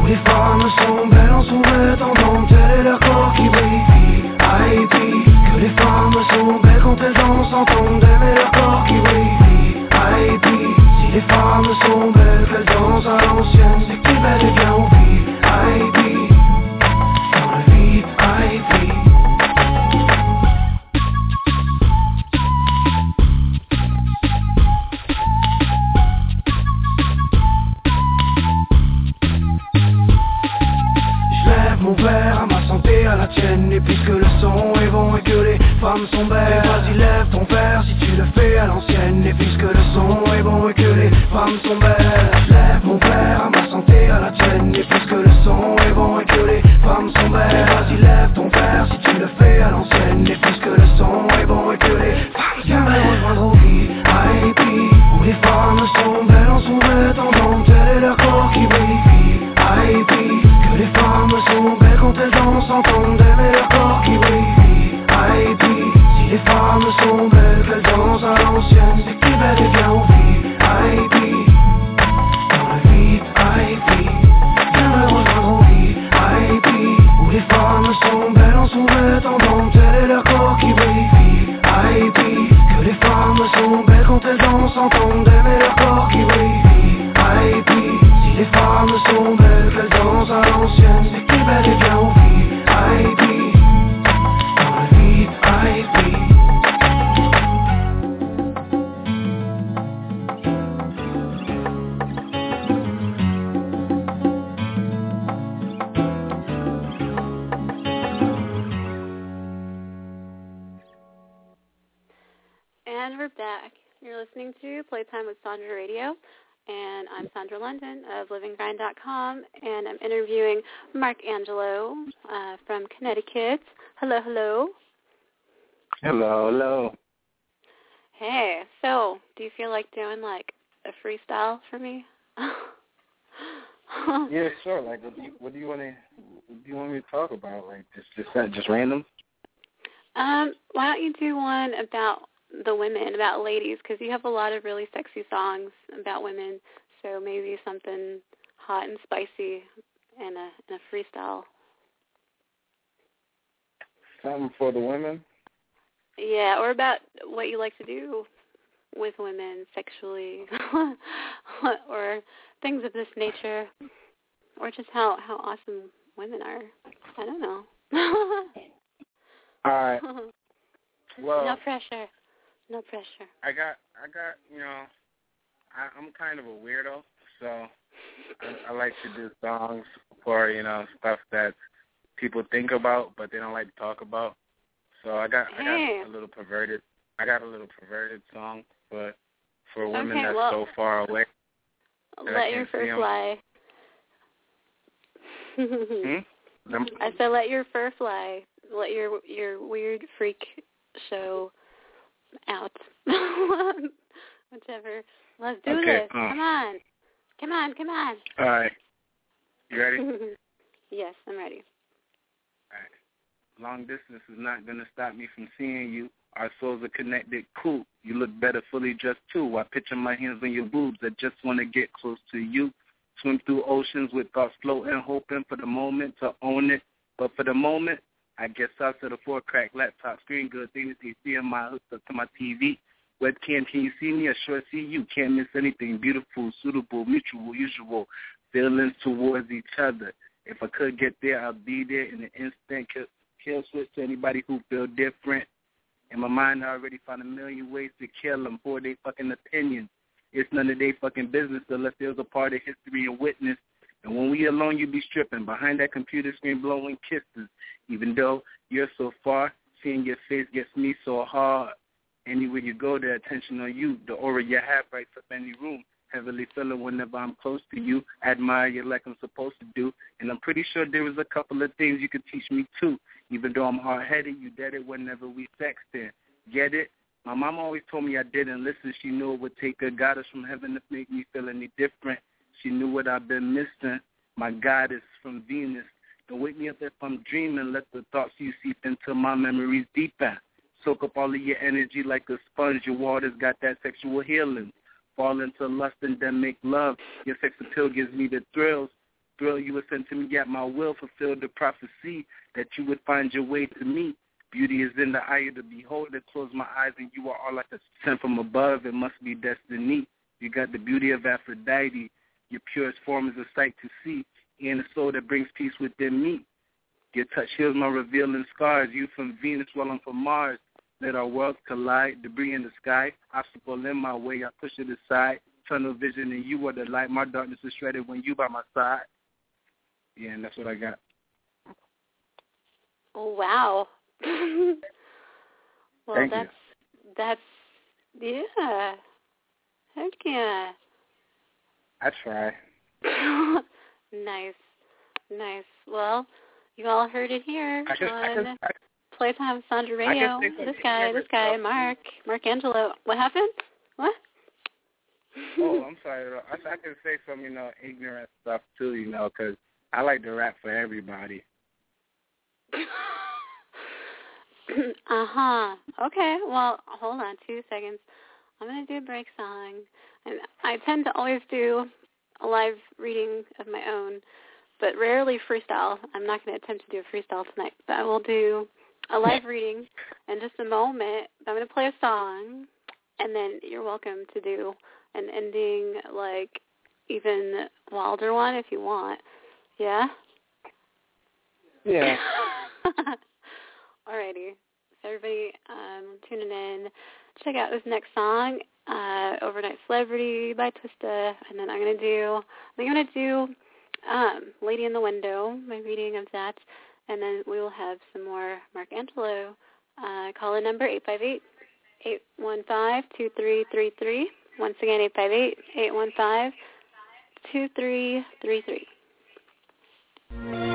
Où les femmes sont belles en sous-vêtements dentelle et leur corps qui brille. VIP Que les femmes sont belles quand elles dansent en tandem et leur corps qui brille. VIP Si les femmes sont belles qu'elles dansent à l'ancienne C'est qui bel et bien au VIP Connecticut. Hello, hello. Hello, hello. Hey, so do you feel like doing like a freestyle for me? Yeah, sure. Like, what do you, what do you want to, what do you want me to talk about? Like, just, just, that- just random. Um, why don't you do one about the women, about ladies, because you have a lot of really sexy songs about women. So maybe something hot and spicy and a and a freestyle. Something for the women. Yeah, or about what you like to do with women sexually, or things of this nature, or just how how awesome women are. I don't know. All right. Well, no pressure. No pressure. I got, I got, you know, I, I'm kind of a weirdo, so I, I like to do songs for you know stuff that people think about but they don't like to talk about. So I got, I got a little perverted. I got a little perverted song, but for women Okay, that's well- so far away. Let your fur fly. Hmm? I said let your fur fly. Let your your weird freak show out. Whichever. Let's do Okay, this. uh. Come on. Come on, come on. All right. You ready? yes, I'm ready. Long distance is not going to stop me from seeing you. Our souls are connected, cool. You look better fully dressed too. I picture my hands on your boobs. I just want to get close to you. Swim through oceans with thoughts floating, hoping for the moment to own it. But for the moment, I guess I'll set a four crack laptop screen good things you see my hooked up to my TV. Webcam, can you see me? I sure see you. Can't miss anything. Beautiful, suitable, mutual, usual feelings towards each other. If I could get there, I'll be there in an instant. Kill, switch to anybody who feel different. In my mind, I already found a million ways to kill them for their fucking opinions. It's none of their fucking business unless there's a part of history and witness. And when we alone, you be stripping behind that computer screen, blowing kisses. Even though you're so far, seeing your face gets me so hard. Anywhere you go, the attention on you, the aura you have right up any room. Heavily feeling whenever I'm close to you. admire you like I'm supposed to do. And I'm pretty sure there was a couple of things you could teach me too. Even though I'm hard-headed, you did it whenever we sexted. Get it? My mom always told me I didn't listen. She knew it would take a goddess from heaven to make me feel any different. She knew what I've been missing. My goddess from Venus. Don't wake me up if I'm dreaming. Let the thoughts you seep into my memories deepen. Soak up all of your energy like a sponge. Your water's got that sexual healing. Fall into lust and then make love. Your sex appeal gives me the thrills. Thrill you were sent to me at my will. Fulfill the prophecy that you would find your way to me. Beauty is in the eye of the beholder. Close my eyes and you are all like a sent from above. It must be destiny. You got the beauty of Aphrodite. Your purest form is a sight to see. And a soul that brings peace within me. Your touch heals my revealing scars. You from Venus, while I'm from Mars. Let our worlds collide, debris in the sky, obstacle in my way, I push it aside. Tunnel vision and you are the light. My darkness is shredded when you by my side. Yeah, and that's what I got. Oh wow. well Thank that's you. that's yeah. Heck yeah. I try. nice. Nice. Well, you all heard it here I can, I on can, I, Playtime Sandra I Radio. can say something This guy, this guy, Mark, Marc Angelo. What happened? What? oh, I'm sorry. I, I can say some, you know, ignorant stuff too, you know, because I like to rap for everybody. uh huh. Okay. Well, hold on two seconds. I'm gonna do a break song, and I tend to always do a live reading of my own, but rarely freestyle. I'm not gonna attempt to do a freestyle tonight, but I will do a live reading in just a moment. I'm gonna play a song, and then you're welcome to do an ending, like even wilder one if you want. Yeah. Yeah. Alrighty. So everybody um, tuning in, check out this next song, uh, Overnight Celebrity by Twista, and then I'm gonna do I think I'm gonna do um, Lady in the Window, my reading of that, and then we will have some more Marc Angelo. Uh, call in number 858-815-2333. Once again, 858-815-2333.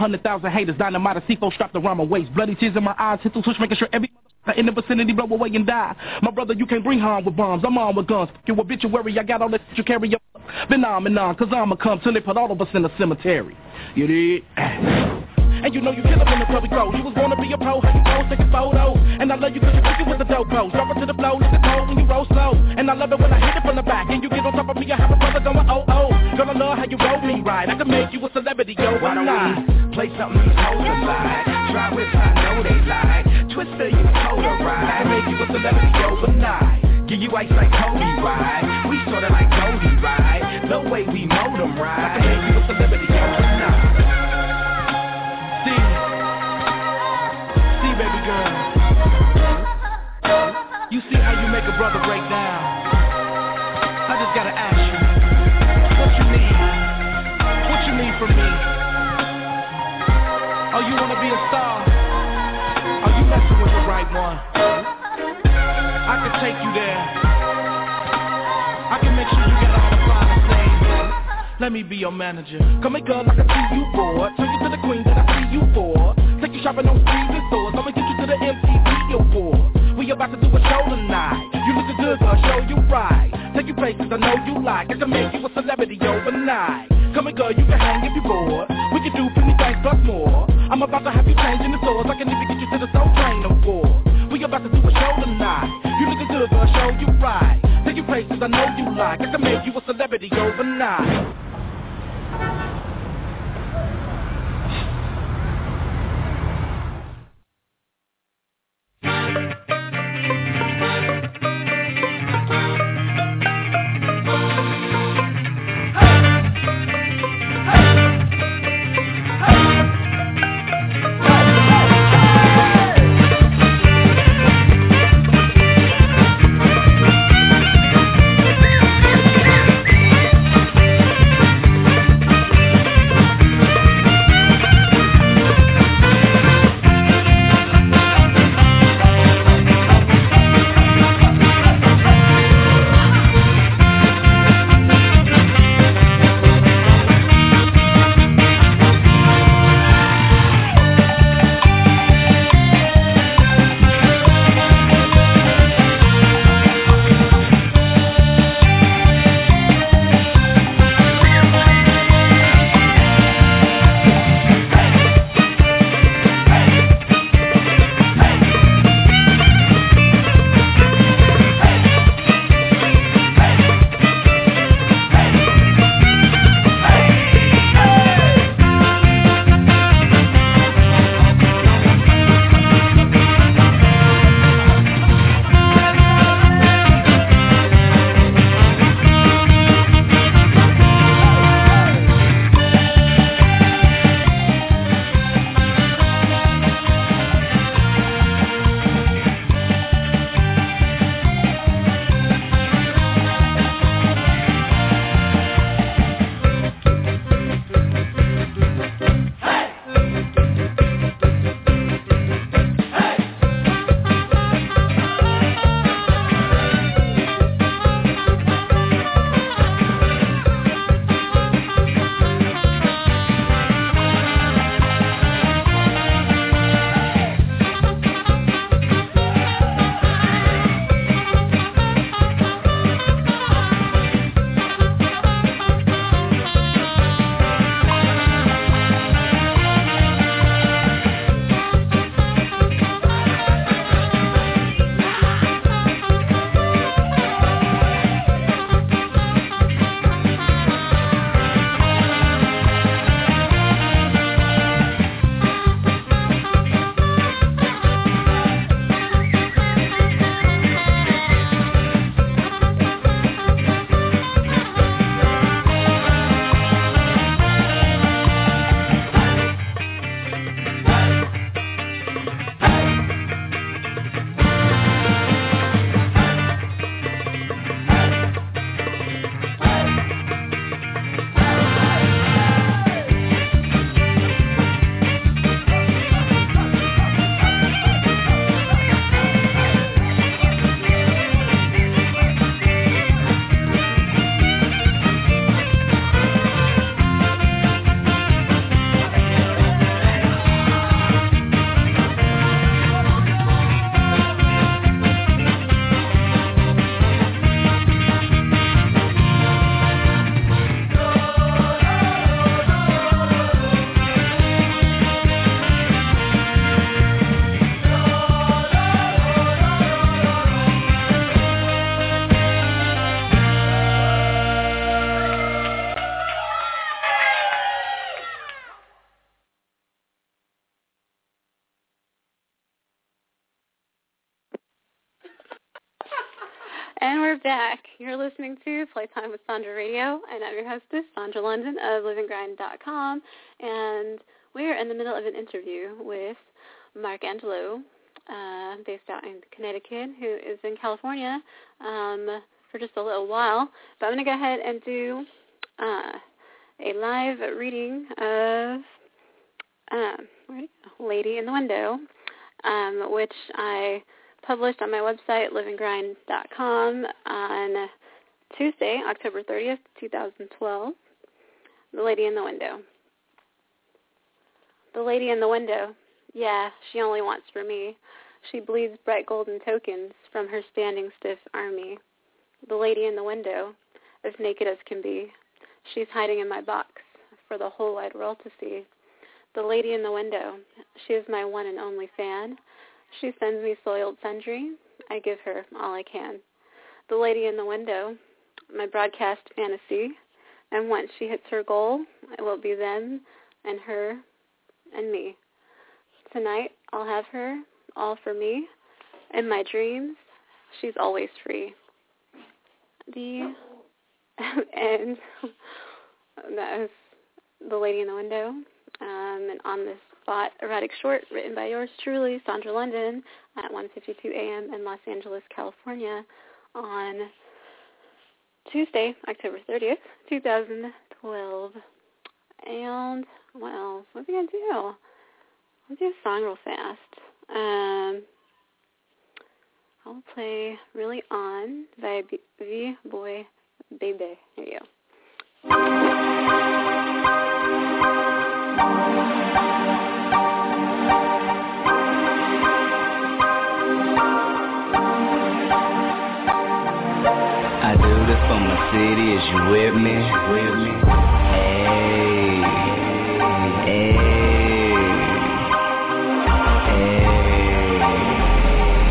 Hundred thousand haters, dynamite a C4 strapped around my waist, bloody tears in my eyes, hit the switch, making sure every in the vicinity blow away and die. My brother, you can't bring harm with bombs. I'm on with guns. You obituary, I got all that you carry up. Phenomenon, cause I'ma come till they put all of us in the cemetery. You did? And you know you kill him in the public road. You was gonna be a pro, how you go, take a photo. And I love you cause you think it with the dope pose. It to the flow, look at cold when you roll slow. And I love it when I hit it from the back. And you get on top of me, I have a brother going, oh, oh. Girl, I love how you roll me right. I can make you a celebrity, yo, why we play something like? Try with I know they like. Twista, you polarized. Make you a celebrity overnight. Give you ice like Kobe, right? We sorta like Goldie, right? The way we mold them, can make you a celebrity there. I can make sure you get all the finest things. Let me be your manager. Come here, girl, I can see you bored. Take you to the queen that I see you for. Take you shopping on streets and stores. I'ma get you to the MTV Award. We about to do a show tonight. You looking good, girl, show you right. Take you places I know you like. I can make you a celebrity overnight. Come here, girl, you can hang if you bored. We can do plenty things plus more. I'm about to have you changing the stores. I can even get you to the soul train Award. We about to do a show tonight. Places I know you like. I can make you a celebrity overnight. Back. You're listening to Playtime with Sandra Radio, and I'm your hostess, Sandra London of LivingGrind.com, And we're in the middle of an interview with Marc Angelo, uh, based out in Connecticut, who is in California um, for just a little while. But I'm going to go ahead and do uh, a live reading of um, Lady in the Window, um, which I published on my website, liveandgrind.com, on Tuesday, October 30th, 2012. The Lady in the Window. The Lady in the Window. Yeah, she only wants for me. She bleeds bright golden tokens from her standing stiff army. The Lady in the Window, as naked as can be. She's hiding in my box for the whole wide world to see. The Lady in the Window. She is my one and only fan. She sends me soiled sundry. I give her all I can. The lady in the window, my broadcast fantasy. And once she hits her goal, it will be them and her and me. Tonight, I'll have her all for me. In my dreams, she's always free. The and that was the lady in the window. Um, and on this Spot Erotic Short, written by yours truly, Sandra London, at 1.52 a.m. in Los Angeles, California, on Tuesday, October 30th, 2012. And what else? What are we going to do? Let's do a song real fast. Um, I'll play Really On by V Boy Baby. Here you go. City, is you with me? Hey, hey, hey.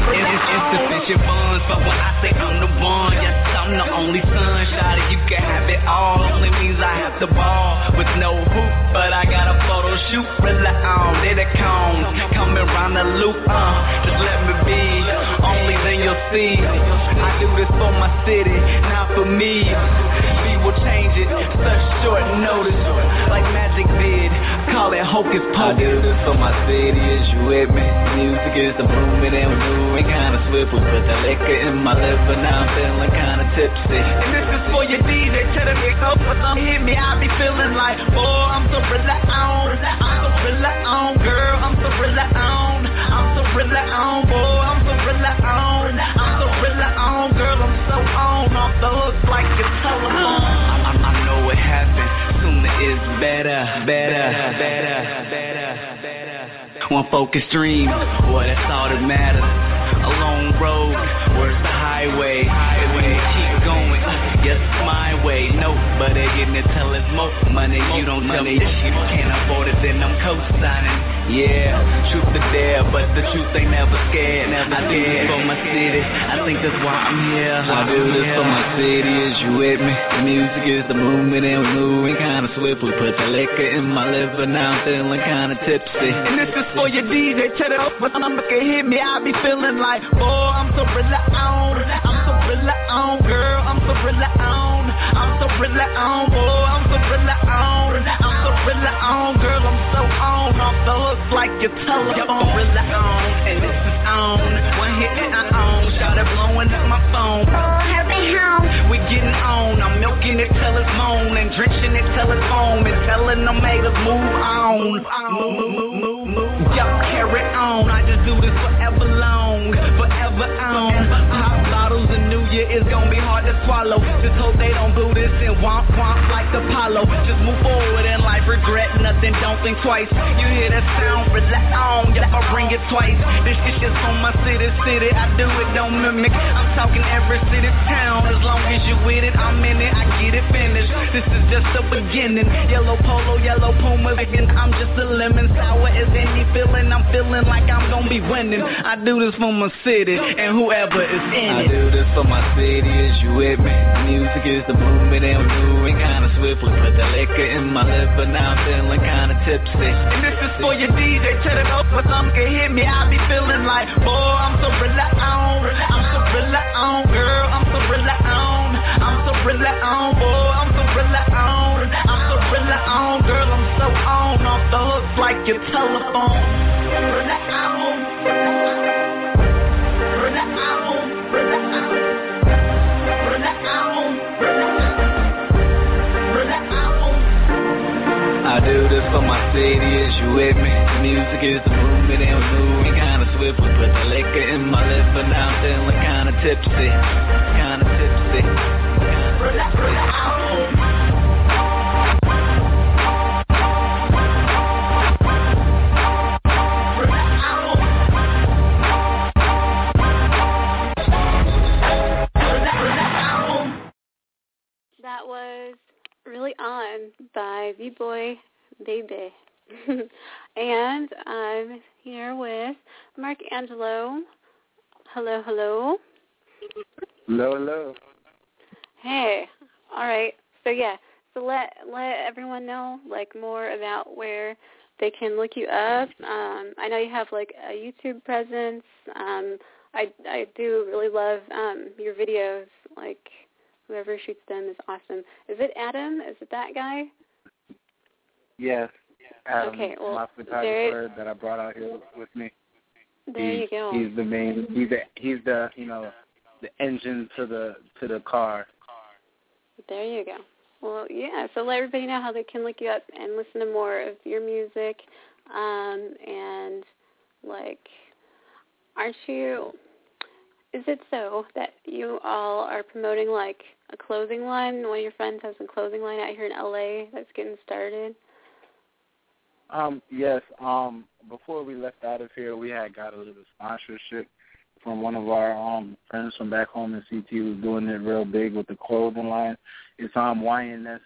It's insufficient funds, but when I say I'm the one, yes, I'm the only son. You can have it all. Only means I have the ball with no hoop, but I got a photo shoot. Rely on, they the cones coming round the loop. Uh, just let me be. Only then you'll see. I do this for my city, not for me. We will change it, such short notice, like magic did. Call it hocus pocus. I do this for my city, is you with me? Music is the movement and we're moving kinda swivel. Put the liquor in my liver, now I'm feeling kinda tipsy. And this is for your DJ, tell them it up for some hit me. I be feeling like, oh, I'm so on, I'm so rely on, girl, I'm so rely on, I'm so rely on, boy, I'm so rely on, I'm so rely on, girl, I'm so on, off the hook like a telephone. I, I know it happened, sooner is better, better, better, better, better. One focused dream, boy, that's all that matters. A long road, where's the highway? Highway, yes, my way. Nobody getting it tell us more money. You don't tell me if you can't afford it, then I'm co-signing. Yeah, truth to dare, but the truth ain't never scared. Never I do this for my city. I think that's why I'm here. I do this for my city. Is you with me? The music is the movement, and we're moving kinda swiftly. Put the liquor in my liver, now I'm feeling kinda tipsy. And this is for your DJ. Turn it up, but somebody can hit me. I be feeling like, boy, I'm so on. I'm so on, girl. I'm so rely on. I'm so rely on, boy. I'm so rely on. I'm so rely on, girl. I'm so on off the hook like your telephone. Gorilla on, and this is on. One hit and I own. Shot it blowing up my phone. Oh, Help me home. We getting on. I'm milking it till it's moan and drenching it till it's foam and telling them haters move on. Move, move, move, move. Y'all carry on. I just do this forever long, forever on. Pop bottles in New Year is gonna be hard to swallow. Just hope they don't do this and womp womp like Apollo. Just move forward in life, regret nothing, don't think twice. You hear that sound, rely on, yeah, I ring it twice. This shit just from my city, city. I do it, don't mimic. I'm talking every city, town. As long as you with it, I'm in it, I get it finished. This is just the beginning. Yellow polo, yellow puma, and I'm just a lemon sour as any feeling. I'm feeling like I'm gonna be winning. I do this for my city and whoever is in it. I do this for my city is you with me. Music is the movement and we're moving kinda swiftly. Put the liquor in my lip but now I'm feeling kinda tipsy. And this is for your DJ, turn it up for some can hit me. I be feeling like, boy, I'm so relaxed. I'm so relaxed, girl, I'm so relaxed. I'm so relaxed, boy, I'm so relaxed. I'm so relaxed, girl, I'm so on off the hook like your telephone. Relax, I do this for my city, is you with me? The music is the movement and we're moving kinda swiftly. Put the liquor in my liver, now I'm feeling kinda tipsy. Kinda tipsy. The album. That was really on by V Boy Baby. and I'm here with Marc Angelo. Hello, hello. Hello, hello. Hey. All right. So yeah. So let let everyone know like more about where they can look you up. Um, I know you have like a YouTube presence. Um, I I do really love um, your videos. Like whoever shoots them is awesome. Is it Adam? Is it that guy? Yes. Adam, Okay, well, my photographer that I brought out here with me. There he's, you go. He's the main. He's the he's the you know the engine to the to the car. There you go. Well, yeah. So let everybody know how they can look you up and listen to more of your music. Um, and like, aren't you? Is it so that you all are promoting like a clothing line? One of your friends has a clothing line out here in LA that's getting started. Um, yes. Um, before we left out of here, we had got a little sponsorship from one of our um friends from back home in CT who's doing it real big with the clothing line. It's um YNSC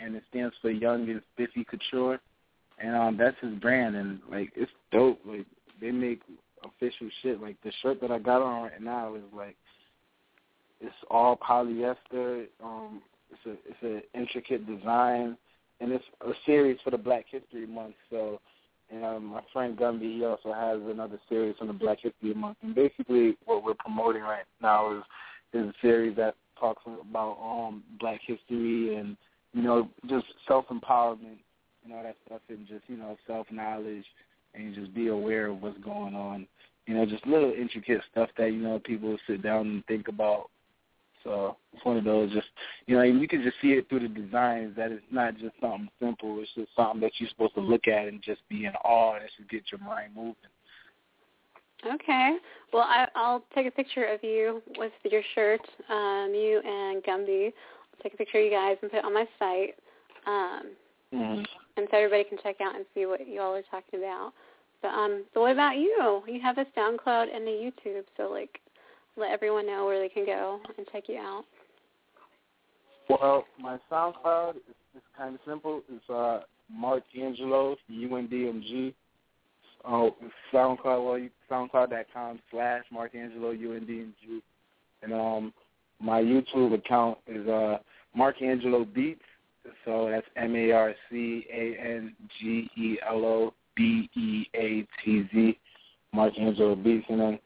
and it stands for Young and Spiffy Couture. And um that's his brand and like it's dope. Like they make official shit. Like the shirt that I got on right now is like it's all polyester. Um it's a it's an intricate design and it's a series for the Black History Month. So, and um, my friend Gumby, he also has another series on the Black History Month. And basically, what we're promoting right now is is a series that talks about um Black history and you know just self empowerment and all that stuff, and just you know self knowledge and just be aware of what's going on. You know, just little intricate stuff that you know people sit down and think about. So it's one of those just you know, and you can just see it through the designs that it's not just something simple. It's just something that you're supposed to look at and just be in awe and it should get your mind moving. Okay. Well, I, I'll take a picture of you with your shirt, um, you and Gumby. I'll take a picture of you guys and put it on my site, um, Mm-hmm. and so everybody can check out and see what you all are talking about. But um, so what about you? You have a SoundCloud and a YouTube, so like, let everyone know where they can go and check you out. Well, my SoundCloud is, is kind of simple. It's uh, Marc Angelo, UNDMG. Oh, SoundCloud, well, you, SoundCloud.com slash Marc Angelo, UNDMG. And um, my YouTube account is uh, Marc Angelo Beatz. So that's M A R C A N G E L O B E A T Z. Marc Angelo Beatz. And then,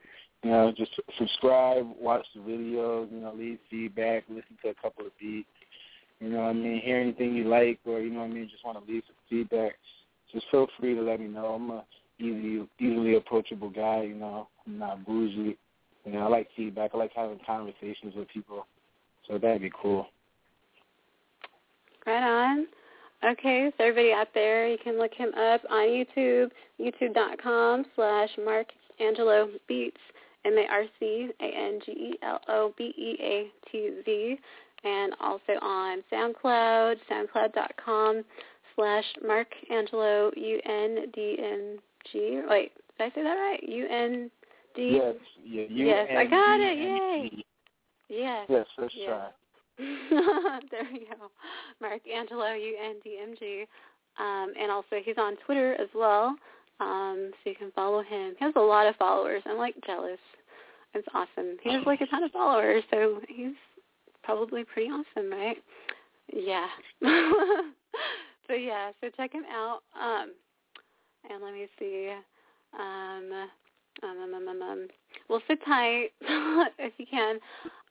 you know, just subscribe, watch the videos, you know, leave feedback, listen to a couple of beats. You know what I mean? Hear anything you like or, you know what I mean, just want to leave some feedback. Just feel free to let me know. I'm a easy, easily approachable guy, you know. I'm not bougie. You know, I like feedback. I like having conversations with people. So that'd be cool. Right on. Okay, so everybody out there, you can look him up on YouTube, youtube.com slash Marc Angelo Beatz, M-A-R-C-A-N-G-E-L-O-B-E-A-T-Z, and also on SoundCloud, soundcloud.com slash Marc Angelo U-N-D-M-G. Wait, did I say that right? U-N-D? Yes, yeah, Yes, I got it. Yay. Yes. Yes, let's Yeah. try. there you go. Marc Angelo, U-N-D-M-G. Um, and also he's on Twitter as well, um, so you can follow him. He has a lot of followers. I'm like jealous. It's awesome. He has like a ton of followers, so he's probably pretty awesome, right? Yeah. so yeah, so check him out. Um, and let me see. Um, um, um, um, um, um. Well, sit tight if you can.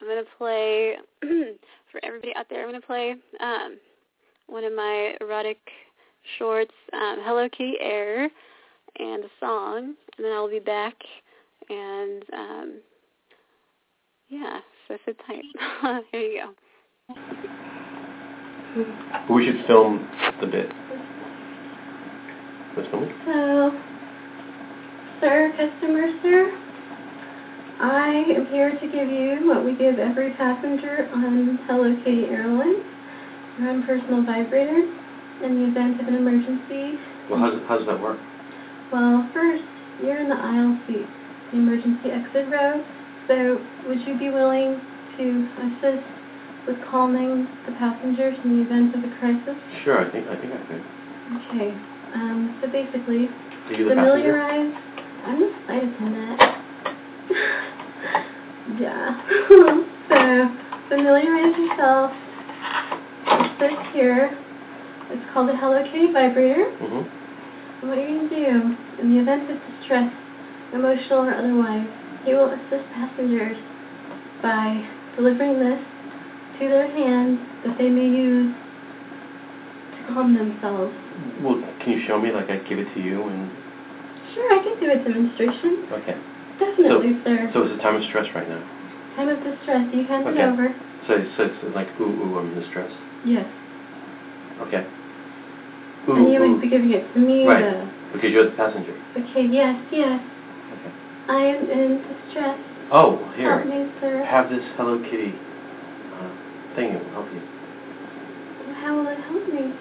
I'm gonna play for everybody out there. I'm gonna play um, one of my erotic Short's um, Hello Kitty Air and a song, and then I'll be back. And um, yeah, so sit tight. Here you go. We should film the bit. Let's film it. So, sir, customer, sir, I am here to give you what we give every passenger on Hello Kitty Airlines. One personal vibrator in the event of an emergency. Well, how does, how does that work? Well, first, you're in the aisle seat, the emergency exit row. So, would you be willing to assist with calming the passengers in the event of a crisis? Sure, I think I think I could. Okay. Um, so basically, Are you the passenger? familiarize. I'm the flight attendant. yeah. so familiarize yourself with this here. It's called a Hello Kitty vibrator. Mhm. And what you're going to do, in the event of distress, emotional or otherwise, you will assist passengers by delivering this to their hands that they may use to calm themselves. Well, can you show me? Like I give it to you and Sure, I can do a demonstration. okay. Definitely, sir. So it's a time of stress right now. Time of distress. You hand Okay. it over. So, so it's like ooh ooh I'm in distress. Yes. Okay. and you would be giving it to me. Right. to- Because you're the passenger. Okay, yes, yes. Okay. I am in distress. Oh, here. Help me, sir. Have this Hello Kitty uh, thing. It will help you. How will it help me?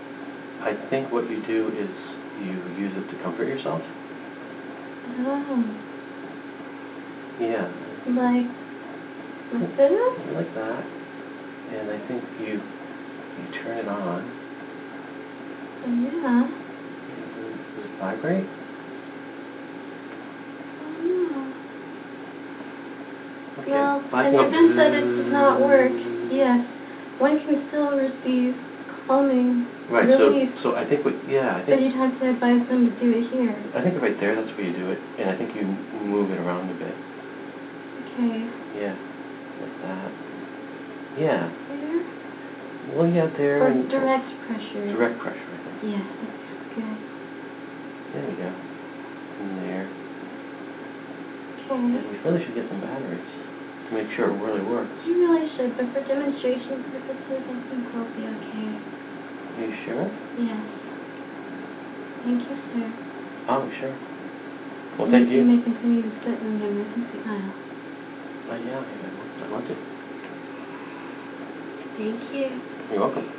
I think what you do is you use it to comfort yourself. Oh, Yeah, like, like this? like that. And I think you you turn it on. Yeah. Does it vibrate? Oh, Okay. Well, in can the go it does not work, yes, one can still receive calming Right. relief. So so I think what yeah I But think you'd have to advise them to do it here. I think right there that's where you do it, and I think you move it around a bit. Okay. Yeah, like that. Yeah. There? Well, yeah, there. Or and- direct pressure. Direct pressure. I think. Yes, that's good. There we go. And there. Okay. And we really should get some batteries make sure it really works. You really should, but for demonstration purposes, I think we'll be okay. Are you sure? Yes. Thank you, sir. Oh, sure. Well, thank You you. may continue to sit in the emergency aisle. Uh, yeah, I I want to. Thank you. You're welcome.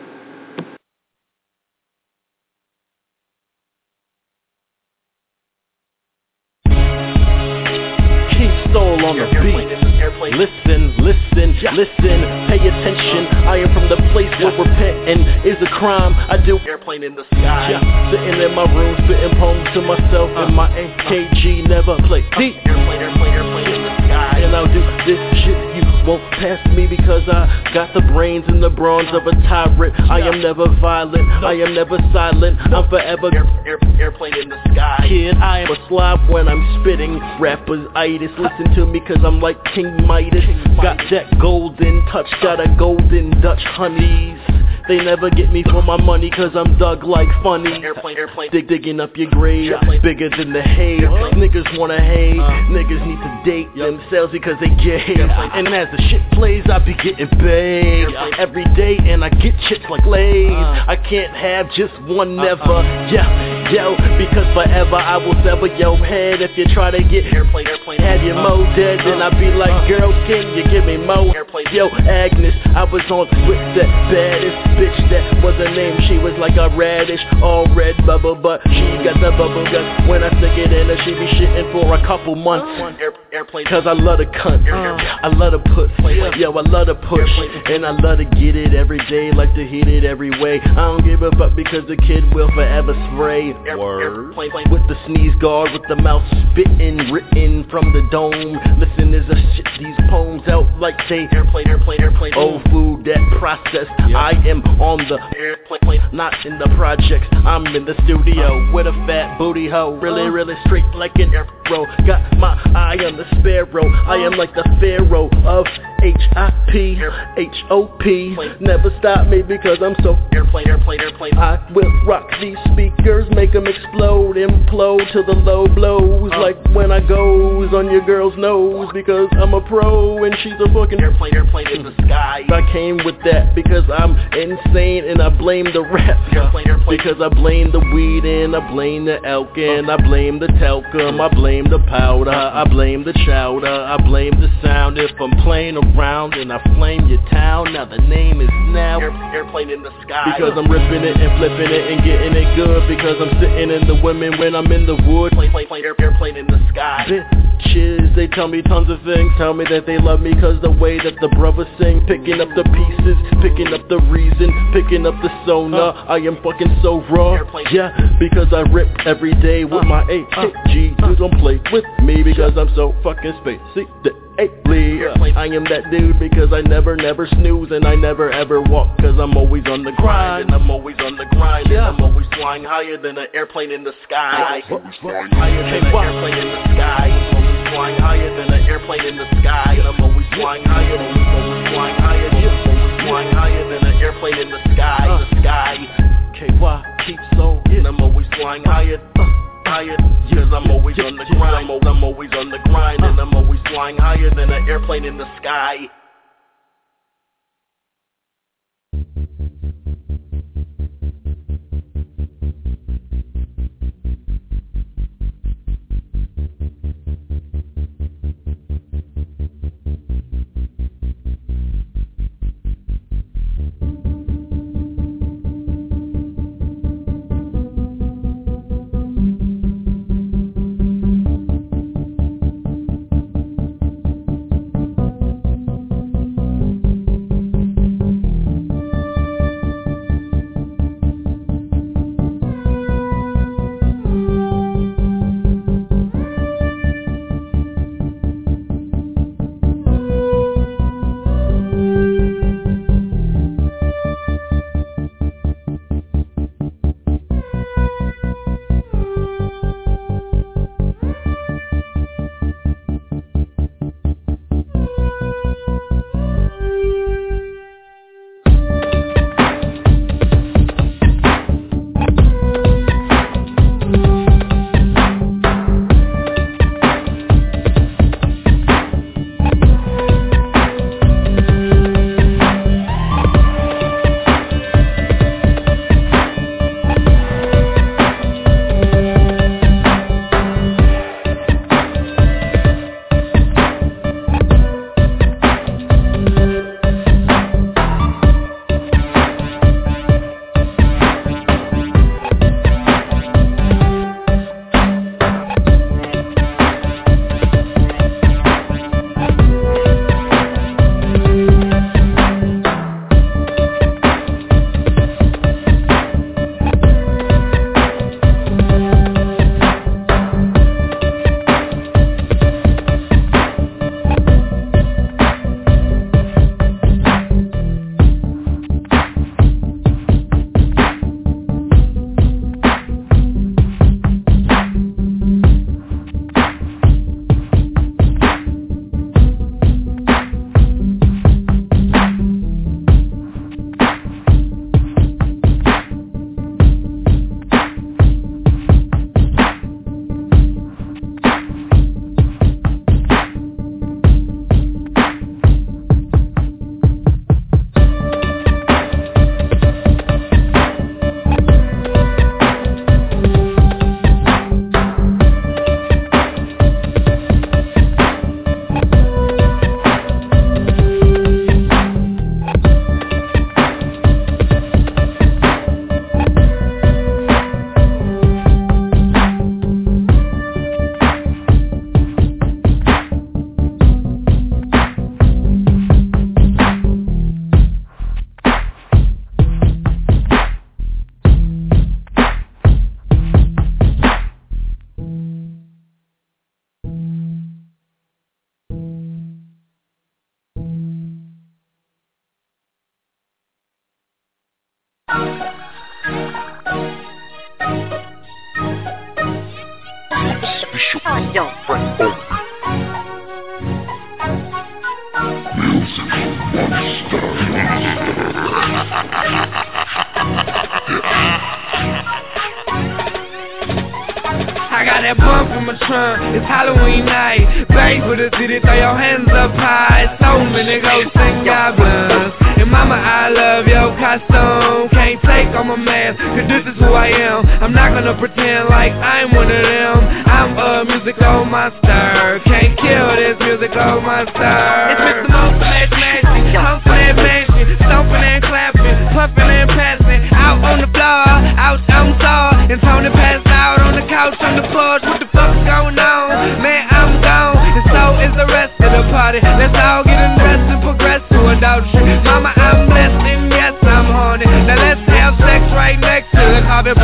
King Soul on the beat. Listen, listen, listen, pay attention. I am from the place where repenting is a crime. I do airplane in the sky. Sitting in my room, spitting poems to myself, and uh. my AKG never play deep. Airplane, airplane, airplane in the sky. And I'll do this shit. You won't pass me because I got the brains and the bronze of a tyrant. I am never violent. I am never silent. I'm forever air, airplane in the sky. Kid, I am a slob when I'm spitting. Rappers itis, listen to me cause I'm like King Midas. Got that golden touch, got a golden Dutch honeys. They never get me for my money cause I'm dug like funny. Airplane, airplane, dig digging up your grave. Bigger than the hay. Niggas wanna hate. Uh. Niggas need to date themselves because they gay. And as the shit plays, I be getting paid every day, and I get chicks like Lays. Uh. I can't have just one uh-uh. never. Yeah, yo, because forever I will sever your head if you try to get airplane, airplane. Have your mo dead, then I be like, uh. girl, can you give me mo? Airplane, yo, Agnes, I was on with that baddest bitch that was her name. She was like a radish, all red bubble, but she got the bubble gut. When I stick it in her, she be shitting for a couple months. Air, airplane, cause I love to cunt. I love to put, yo, I love to push, and I love to get it every day, like to hit it every way. I don't give a fuck because the kid will forever spray. Word. With the sneeze guard, with the mouth spitting, written from the dome. Listen as I shit these poems out like they airplane, airplane, airplane. Old food that process. Yep. I am on the airplane, not in the projects. I'm in the studio with a fat booty hoe, really, uh-huh. really straight like an arrow. Got my eye on the sparrow. I am uh-huh. like the pharaoh of H-I-P, H-O-P. Never stop me because I'm so airplane, airplane, airplane. I will rock these speakers, make them explode, implode till the low blows. Uh. Like when I goes on your girl's nose because I'm a pro and she's a fucking airplane, airplane in the sky. I came with that because I'm insane and I blame the rap. Airplane, airplane. Because I blame the weed and I blame the elk and I blame the talcum, I blame the powder, I blame the chowder, I blame the sound if I'm playing around and I flame your town. Now the name is now Air, airplane in the sky. Because I'm ripping it and flipping it and getting it good. Because I'm sitting in the women when I'm in the wood. Plane, plane, plane, air, airplane in the sky. Bitches, they tell me tons of things. Tell me that they love me cause the way that the brothers sing. Picking up the pieces, picking up the reason, picking up the sonar. I am fucking so raw. Yeah, because I rip every day with my AKG. You don't play with me because I'm so fucking spacey. Hey, I am that dude because I never, never snooze and I never ever walk cause I'm always on the grind and I'm always on the grind yeah. and I'm always flying higher than an airplane in the sky. Flying higher than an airplane in the sky always flying higher than an airplane in the sky. And I'm always flying higher, always, always flying higher, always, always flying higher than an airplane in the sky. The sky. KY keeps so, and I'm always flying higher. Uh, higher, cause I'm always on the grind. I'm always on the grind, and I'm always flying higher than an airplane in the sky. Thank you.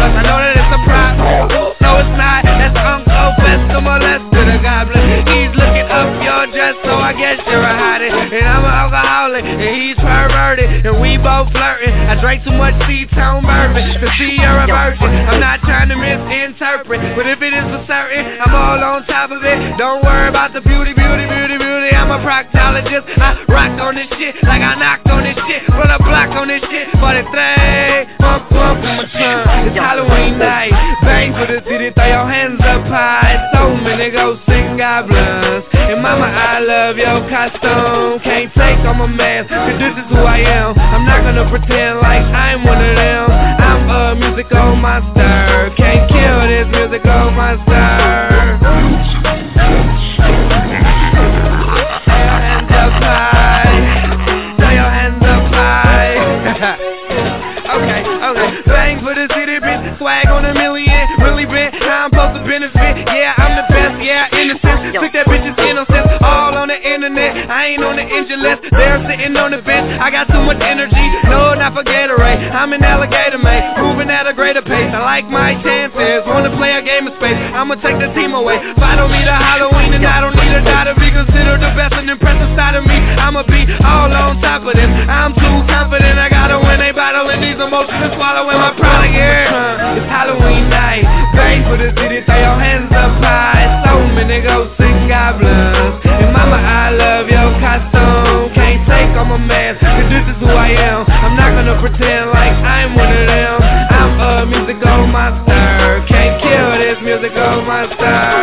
cause I know that it's a problem. No, it's not, that's Uncle Fester molested a goblin. He's looking up your dress, so I guess you're a hottie. And I'm an alcoholic, and he's perverted, and we both flirting. I drank too much C-Tone bourbon to see you're a virgin. I'm not trying to misinterpret, but if it is for certain, I'm all on top of it. Don't worry about the beauty, beauty, beauty, beauty. I'm a proctologist. I rock on this shit like I knocked on this shit. Put a block on this shit. 43, up. It's Halloween night. Bang for the city, throw your hands up high. So many ghosts and goblins. And mama, I love your costume. Can't take on my mask, cause this is who I am. I'm not gonna pretend like I'm one of them. I'm a musical monster. How I'm supposed to benefit. Yeah, I'm the best. Yeah, innocent. Took that bitch's innocence all on the internet. I ain't on the engine list. They're sitting on the bench. I got too much energy. No, not for Gatorade. I'm an alligator, mate. Moving at a greater pace. I like my chances. Wanna play a game of space. I'ma take the team away. If I don't need a Halloween and I don't need a die to be considered the best and impressive side of me, I'ma be all on top of this. I'm night. For the city. Throw your hands up high. So many ghosts and goblins. And mama, I love your costume. Can't take on my mask, cause this is who I am. I'm not gonna pretend like I'm one of them. I'm a musical monster. Can't kill this musical monster.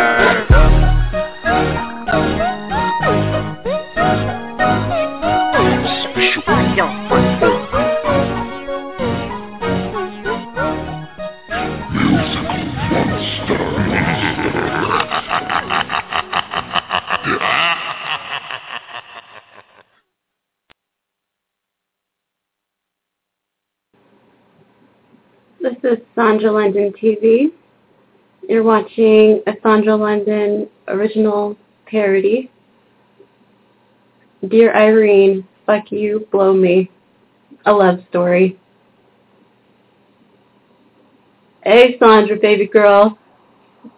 This is Sandra London TV. You're watching a Sandra London original parody. Dear Irene, fuck you, blow me. A love story. Hey Sandra, baby girl.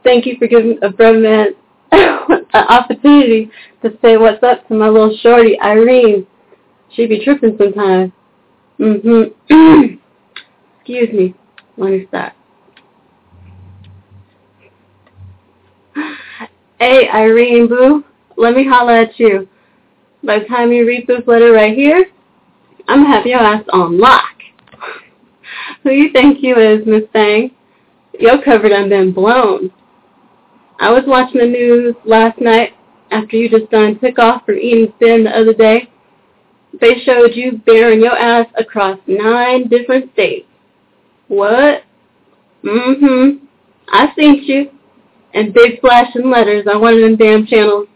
Thank you for giving a bromance an opportunity to say what's up to my little shorty, Irene. She be tripping sometimes. Mm-hmm. Excuse me. Let me stop. Hey, Irene Boo, let me holla at you. By the time you read this letter right here, I'm gonna have your ass on lock. Who you think you is, Miss Thang? Your done been blown. I was watching the news last night after you just done took off from eating thin the other day. They showed you bearing your ass across nine different states. What? Mm-hmm. I seen you. And big flashing letters on one of them damn channels.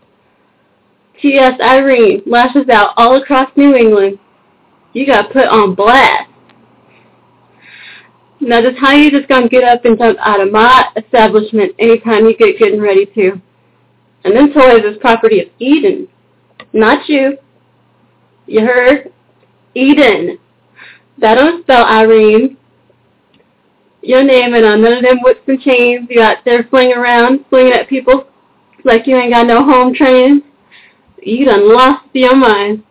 T.S. Irene lashes out all across New England. You got put on blast. Now just how you just gonna get up and jump out of my establishment anytime you get getting ready to. And them toys is property of Eden. Not you. You heard? Eden. That don't spell Irene. Your name and on none of them whips and chains you out there flinging around, flinging at people like you ain't got no home training. You done lost your mind.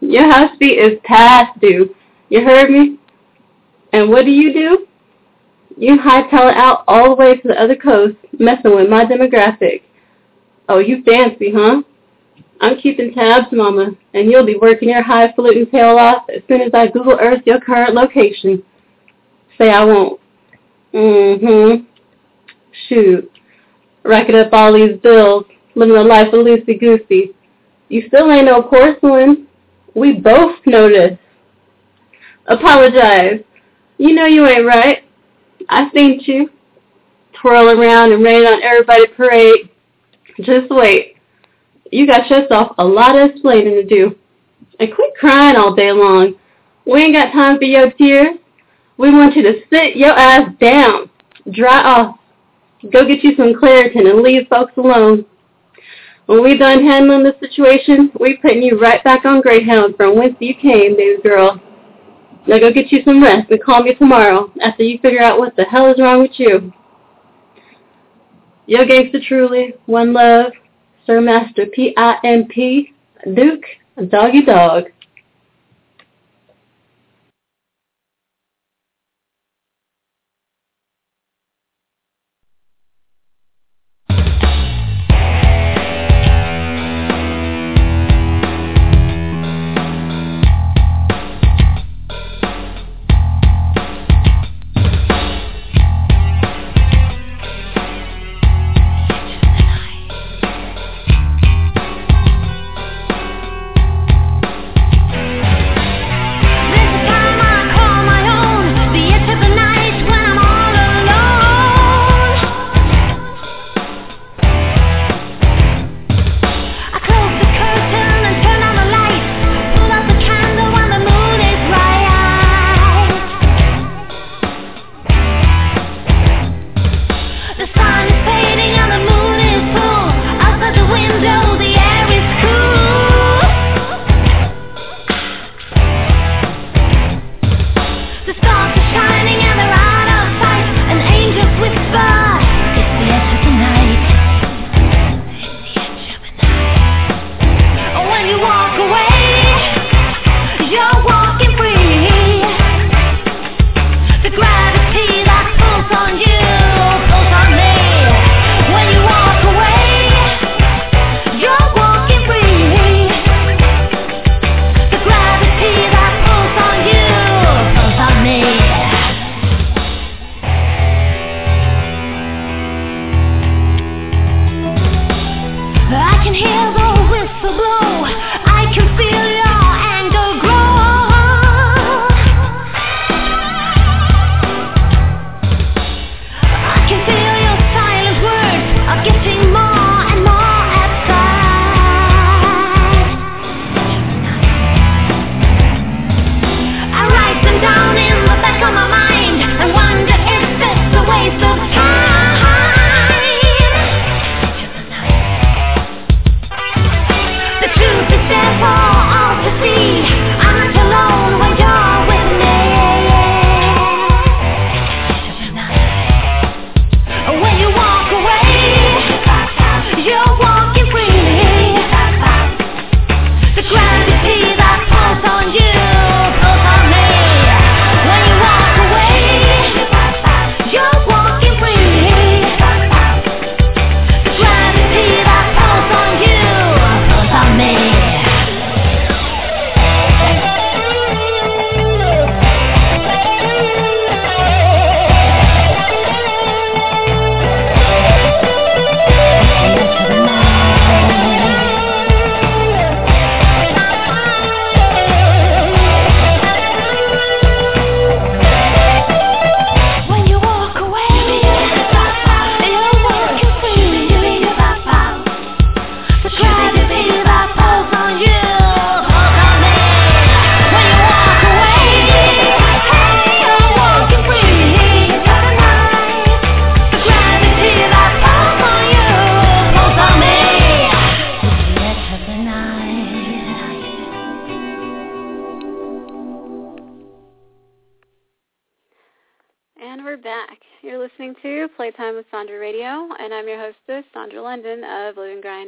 Your house fee is past due. You heard me? And what do you do? You hightail it out all the way to the other coast, messing with my demographic. Oh, you fancy, huh? I'm keeping tabs, Mama, and you'll be working your highfalutin tail off as soon as I Google Earth your current location. Say I won't. Mm-hmm. Shoot. racking up all these bills, living a life of loosey goosey. You still ain't no porcelain. We both noticed. Apologize. You know you ain't right. I seen you. Twirl around and rain on everybody parade. Just wait. You got yourself a lot of explaining to do. And quit crying all day long. We ain't got time for your tears. We want you to sit your ass down. Dry off. Go get you some Claritin and leave folks alone. When we done handling the situation, we putting you right back on Greyhound from whence you came, baby girl. Now go get you some rest and call me tomorrow after you figure out what the hell is wrong with you. Yo gangsta truly, one love, Sir Master P-I-M-P, Duke, Doggy Dog.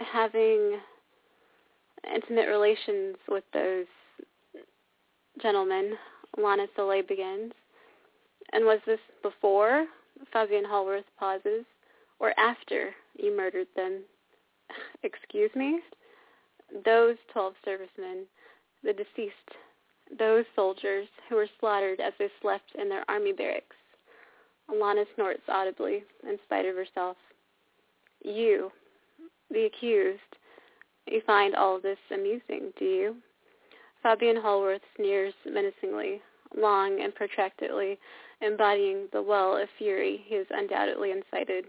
having intimate relations with those gentlemen, Lana Soleil begins. And was this before Fabian Hallworth pauses or after you murdered them? Excuse me? Those 12 servicemen, the deceased, those soldiers who were slaughtered as they slept in their army barracks. Alana snorts audibly, in spite of herself. You, the accused, you find all this amusing, do you? Fabian Hallworth sneers menacingly, long and protractedly, embodying the well of fury he has undoubtedly incited.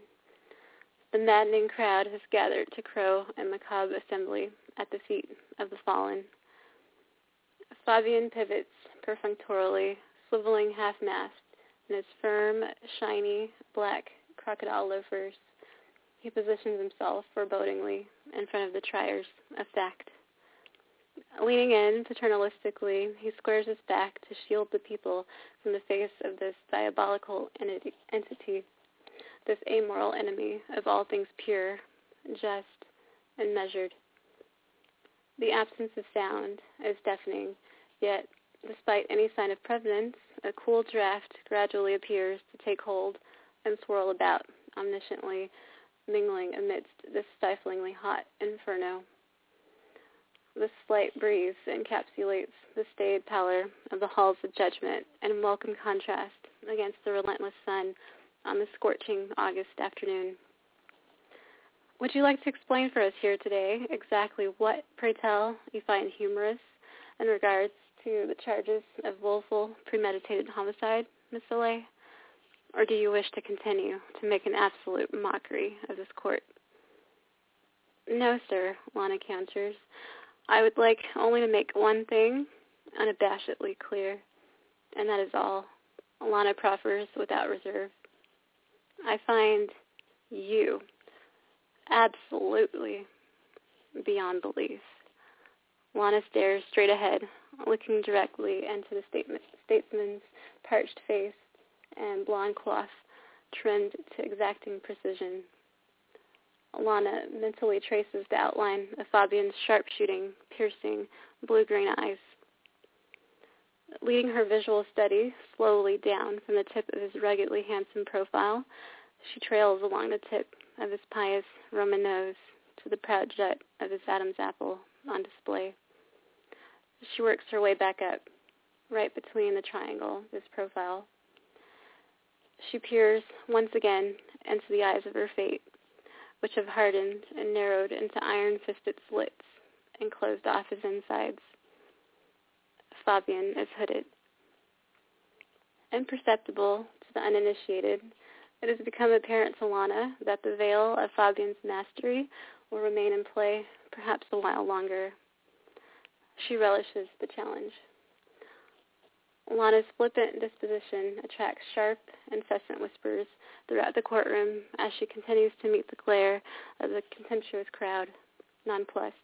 The maddening crowd has gathered to crow a macabre assembly at the feet of the fallen. Fabian pivots perfunctorily, swiveling half-mast in his firm, shiny, black crocodile loafers. He positions himself forebodingly in front of the triers of fact. Leaning in paternalistically, he squares his back to shield the people from the face of this diabolical entity, this amoral enemy of all things pure, just, and measured. The absence of sound is deafening, yet, despite any sign of presence, a cool draft gradually appears to take hold and swirl about omnisciently, mingling amidst this stiflingly hot inferno. The slight breeze encapsulates the staid pallor of the halls of judgment in welcome contrast against the relentless sun on the scorching August afternoon. Would you like to explain for us here today exactly what, pray tell, you find humorous in regards to the charges of willful, premeditated homicide, Miss Soleil? Or do you wish to continue to make an absolute mockery of this court? No, sir, Lana counters. I would like only to make one thing unabashedly clear, and that is all. Lana proffers without reserve. I find you absolutely beyond belief. Lana stares straight ahead, looking directly into the statesman's parched face and blonde coif trimmed to exacting precision. Alana mentally traces the outline of Fabian's sharp-shooting, piercing, blue-green eyes. Leading her visual study slowly down from the tip of his ruggedly handsome profile, she trails along the tip of his pious Roman nose to the proud jut of his Adam's apple on display. She works her way back up, right between the triangle of his profile. She peers once again into the eyes of her fate, which have hardened and narrowed into iron-fisted slits and closed off his insides. Fabian is hooded. Imperceptible to the uninitiated, it has become apparent to Lana that the veil of Fabian's mastery will remain in play perhaps a while longer. She relishes the challenge. Lana's flippant disposition attracts sharp, incessant whispers throughout the courtroom as she continues to meet the glare of the contemptuous crowd, nonplussed.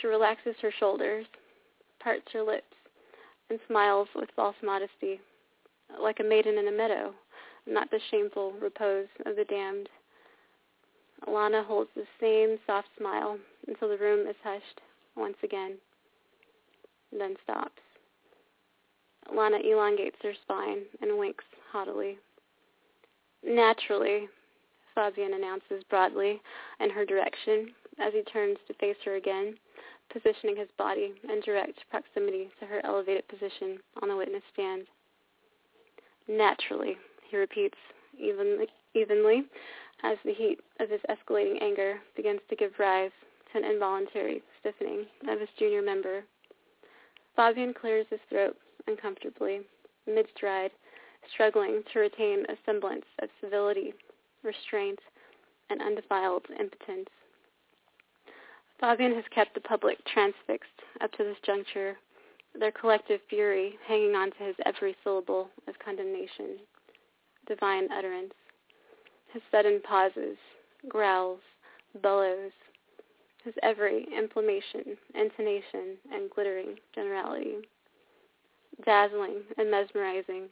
She relaxes her shoulders, parts her lips, and smiles with false modesty, like a maiden in a meadow, not the shameful repose of the damned. Lana holds the same soft smile until the room is hushed once again, then stops. Lana elongates her spine and winks haughtily. Naturally, Fabian announces broadly in her direction as he turns to face her again, positioning his body in direct proximity to her elevated position on the witness stand. Naturally, he repeats evenly, evenly as the heat of his escalating anger begins to give rise to an involuntary stiffening of his junior member. Fabian clears his throat uncomfortably, mid-stride, struggling to retain a semblance of civility, restraint, and undefiled impotence. Fabian has kept the public transfixed up to this juncture, their collective fury hanging on to his every syllable of condemnation, divine utterance. His sudden pauses, growls, bellows, his every inflammation, intonation, and glittering generality. Dazzling and mesmerizing,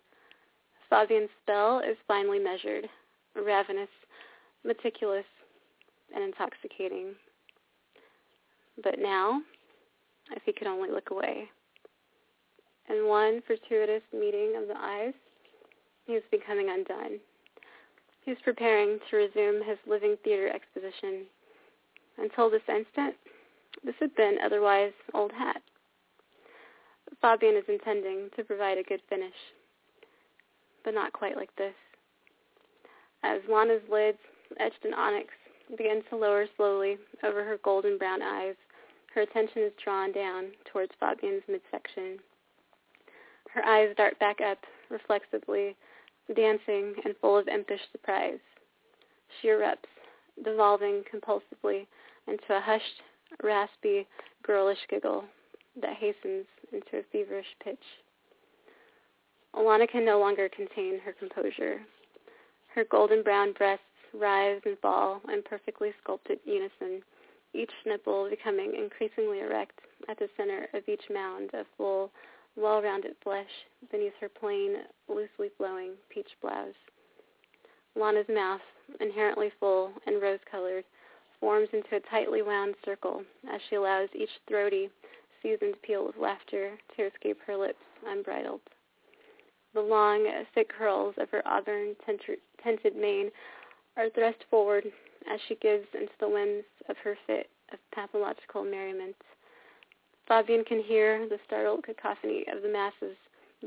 Fabian's spell is finely measured, ravenous, meticulous, and intoxicating. But now, if he could only look away. In one fortuitous meeting of the eyes, he was becoming undone. He was preparing to resume his living theater exposition. Until this instant, this had been otherwise old hat. Fabian is intending to provide a good finish, but not quite like this. As Lana's lids, etched in onyx, begin to lower slowly over her golden brown eyes, her attention is drawn down towards Fabian's midsection. Her eyes dart back up reflexively, dancing and full of impish surprise. She erupts, devolving compulsively into a hushed, raspy, girlish giggle that hastens into a feverish pitch. Alana can no longer contain her composure. Her golden brown breasts rise and fall in perfectly sculpted unison, each nipple becoming increasingly erect at the center of each mound of full, well-rounded flesh beneath her plain, loosely flowing peach blouse. Lana's mouth, inherently full and rose-colored, forms into a tightly wound circle as she allows each throaty, seasoned peal of laughter to escape her lips unbridled. The long, thick curls of her auburn tinted mane are thrust forward as she gives into the whims of her fit of pathological merriment. Fabian can hear the startled cacophony of the masses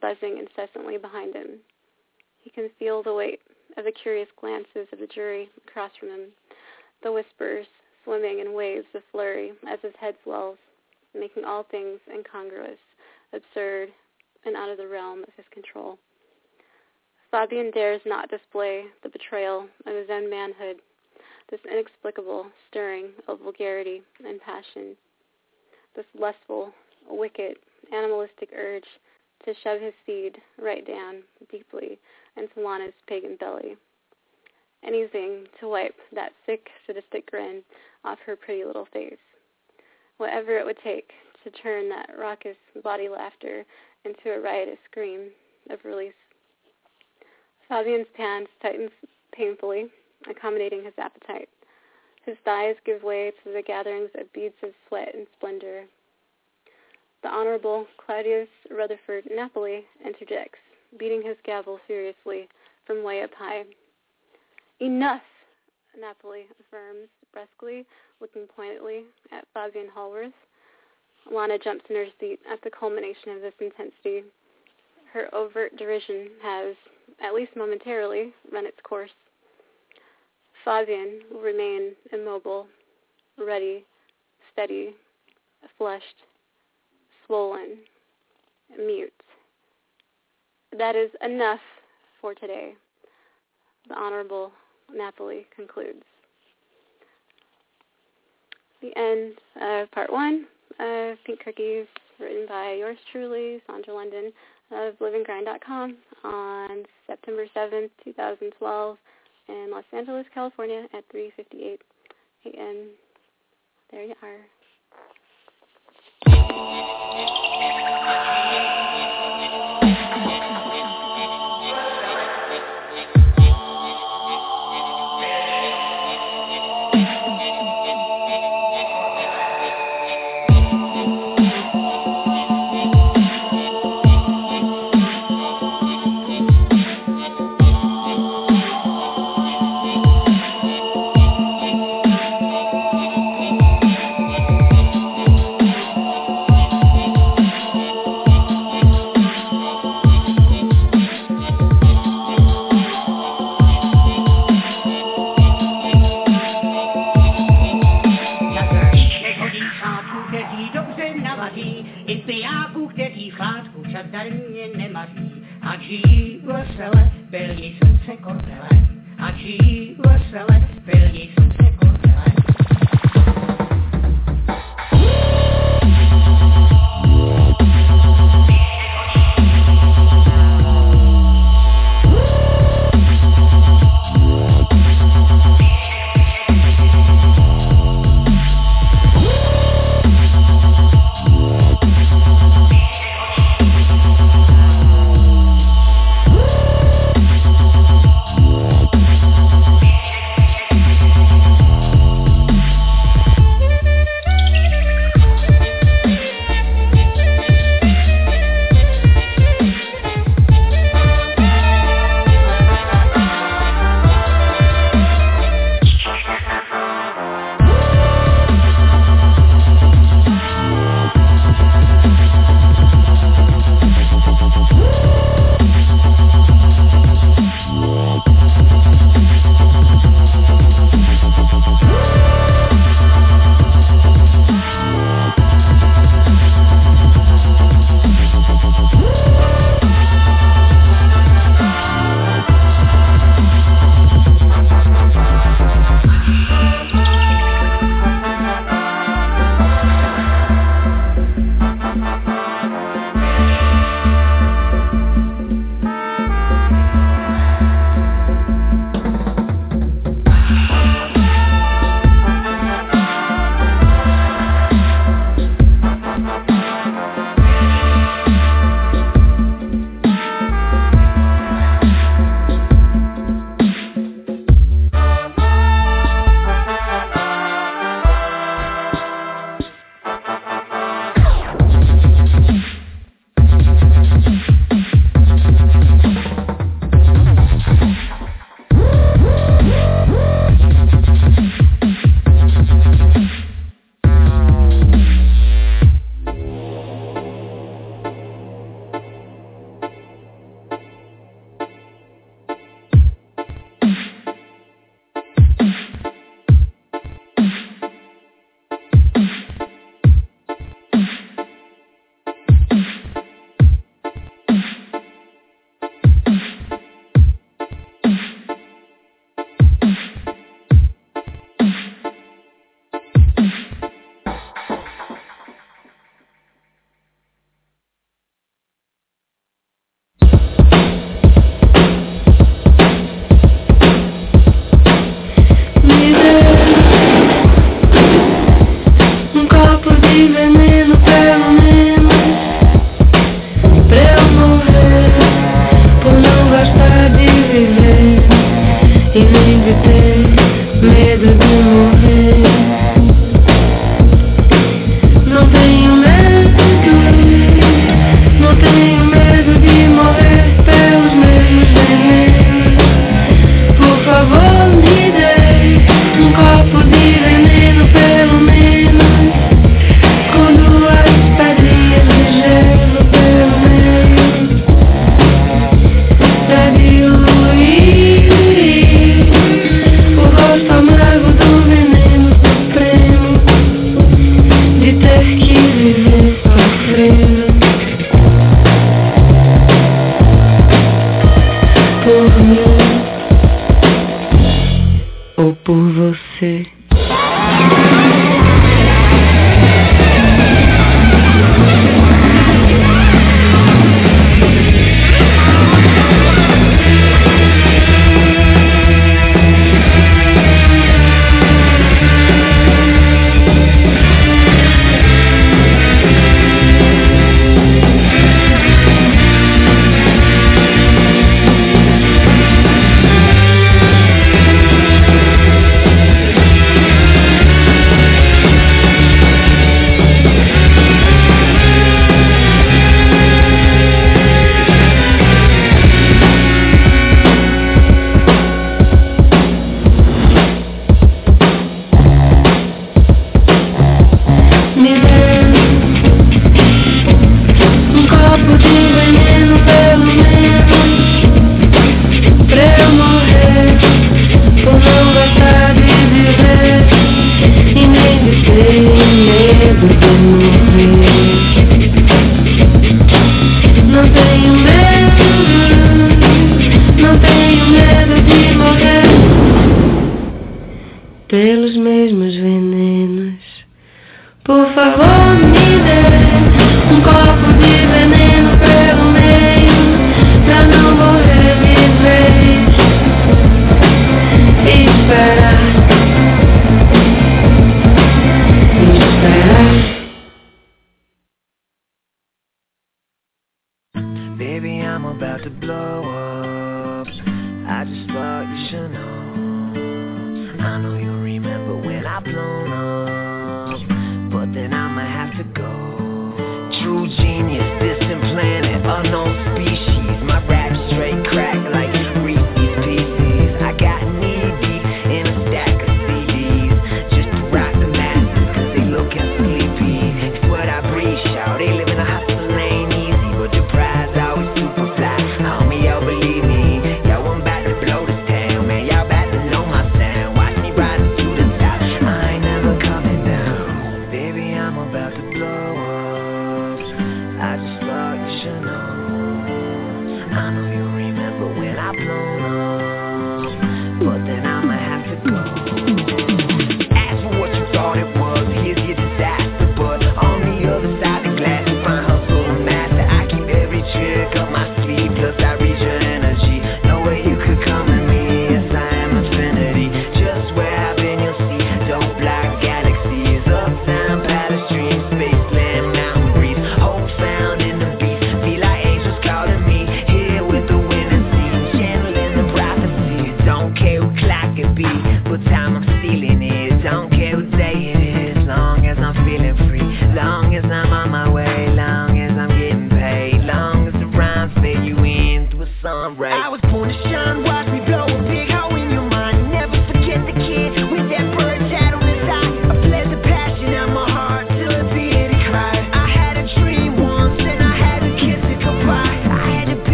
buzzing incessantly behind him. He can feel the weight of the curious glances of the jury across from him, the whispers swimming in waves of flurry as his head swells, making all things incongruous, absurd, and out of the realm of his control. Fabian dares not display the betrayal of his own manhood, this inexplicable stirring of vulgarity and passion this lustful, wicked, animalistic urge to shove his seed right down deeply into Lana's pagan belly. Anything to wipe that sick, sadistic grin off her pretty little face. Whatever it would take to turn that raucous body laughter into a riotous scream of release. Fabian's pants tighten painfully, accommodating his appetite. His thighs give way to the gatherings of beads of sweat and splendor. The Honorable Claudius Rutherford Napoli interjects, beating his gavel furiously from way up high. Enough, Napoli affirms brusquely, looking pointedly at Fabian Hallworth. Lana jumps in her seat at the culmination of this intensity. Her overt derision has, at least momentarily, run its course. Fabian will remain immobile, ready, steady, flushed, swollen, mute. That is enough for today, the Honorable Napoli concludes. The end of part one uh, of Pink Cookies, written by yours truly, Sandra London of livingrind.com on September 7th, 2012 in Los Angeles, California at 3.58 a.m. There you are.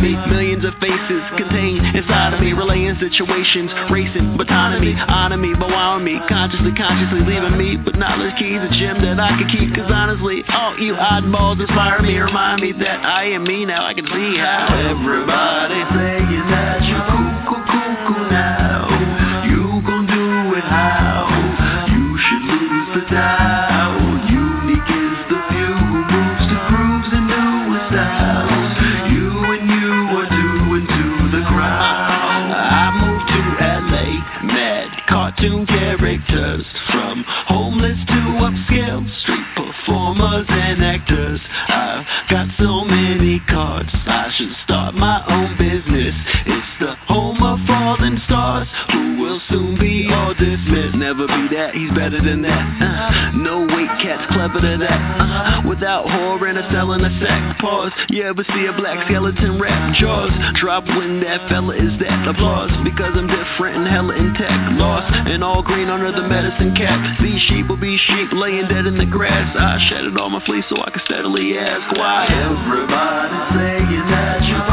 economy. Millions of faces contained inside of me, relaying situations, racing, autonomy, on me, but why me? Consciously, consciously leaving me, but knowledge keys, a gem that I could keep, cause honestly, all you oddballs inspire me, remind me that I am me now, I can see how everybody saying that you cuckoo cuckoo now, you gon' do it how, you should lose the doubt. drop when that fella is that applause because I'm different and hella intact. Lost and all green under the medicine cap. These sheep will be sheep laying dead in the grass. I shedded all my fleece so I could steadily ask why. Everybody's saying that you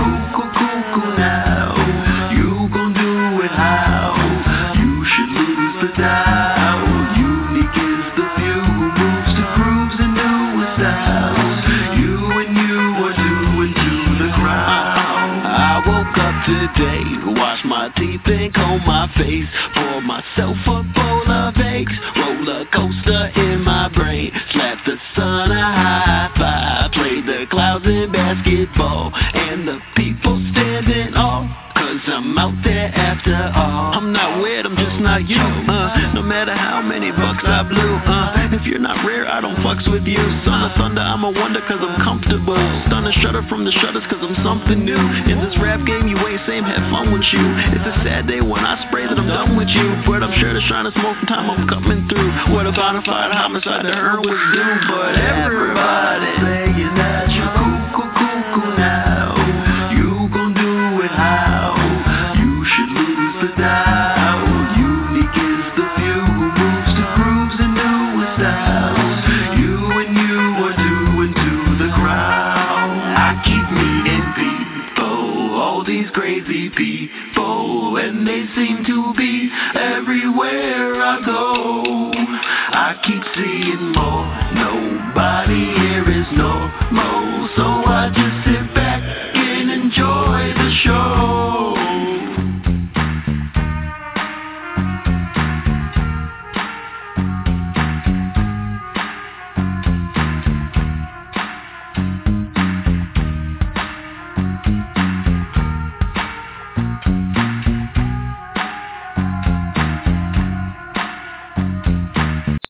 trying to smoke time I'm coming through. What a bonafide homicide the her was due, but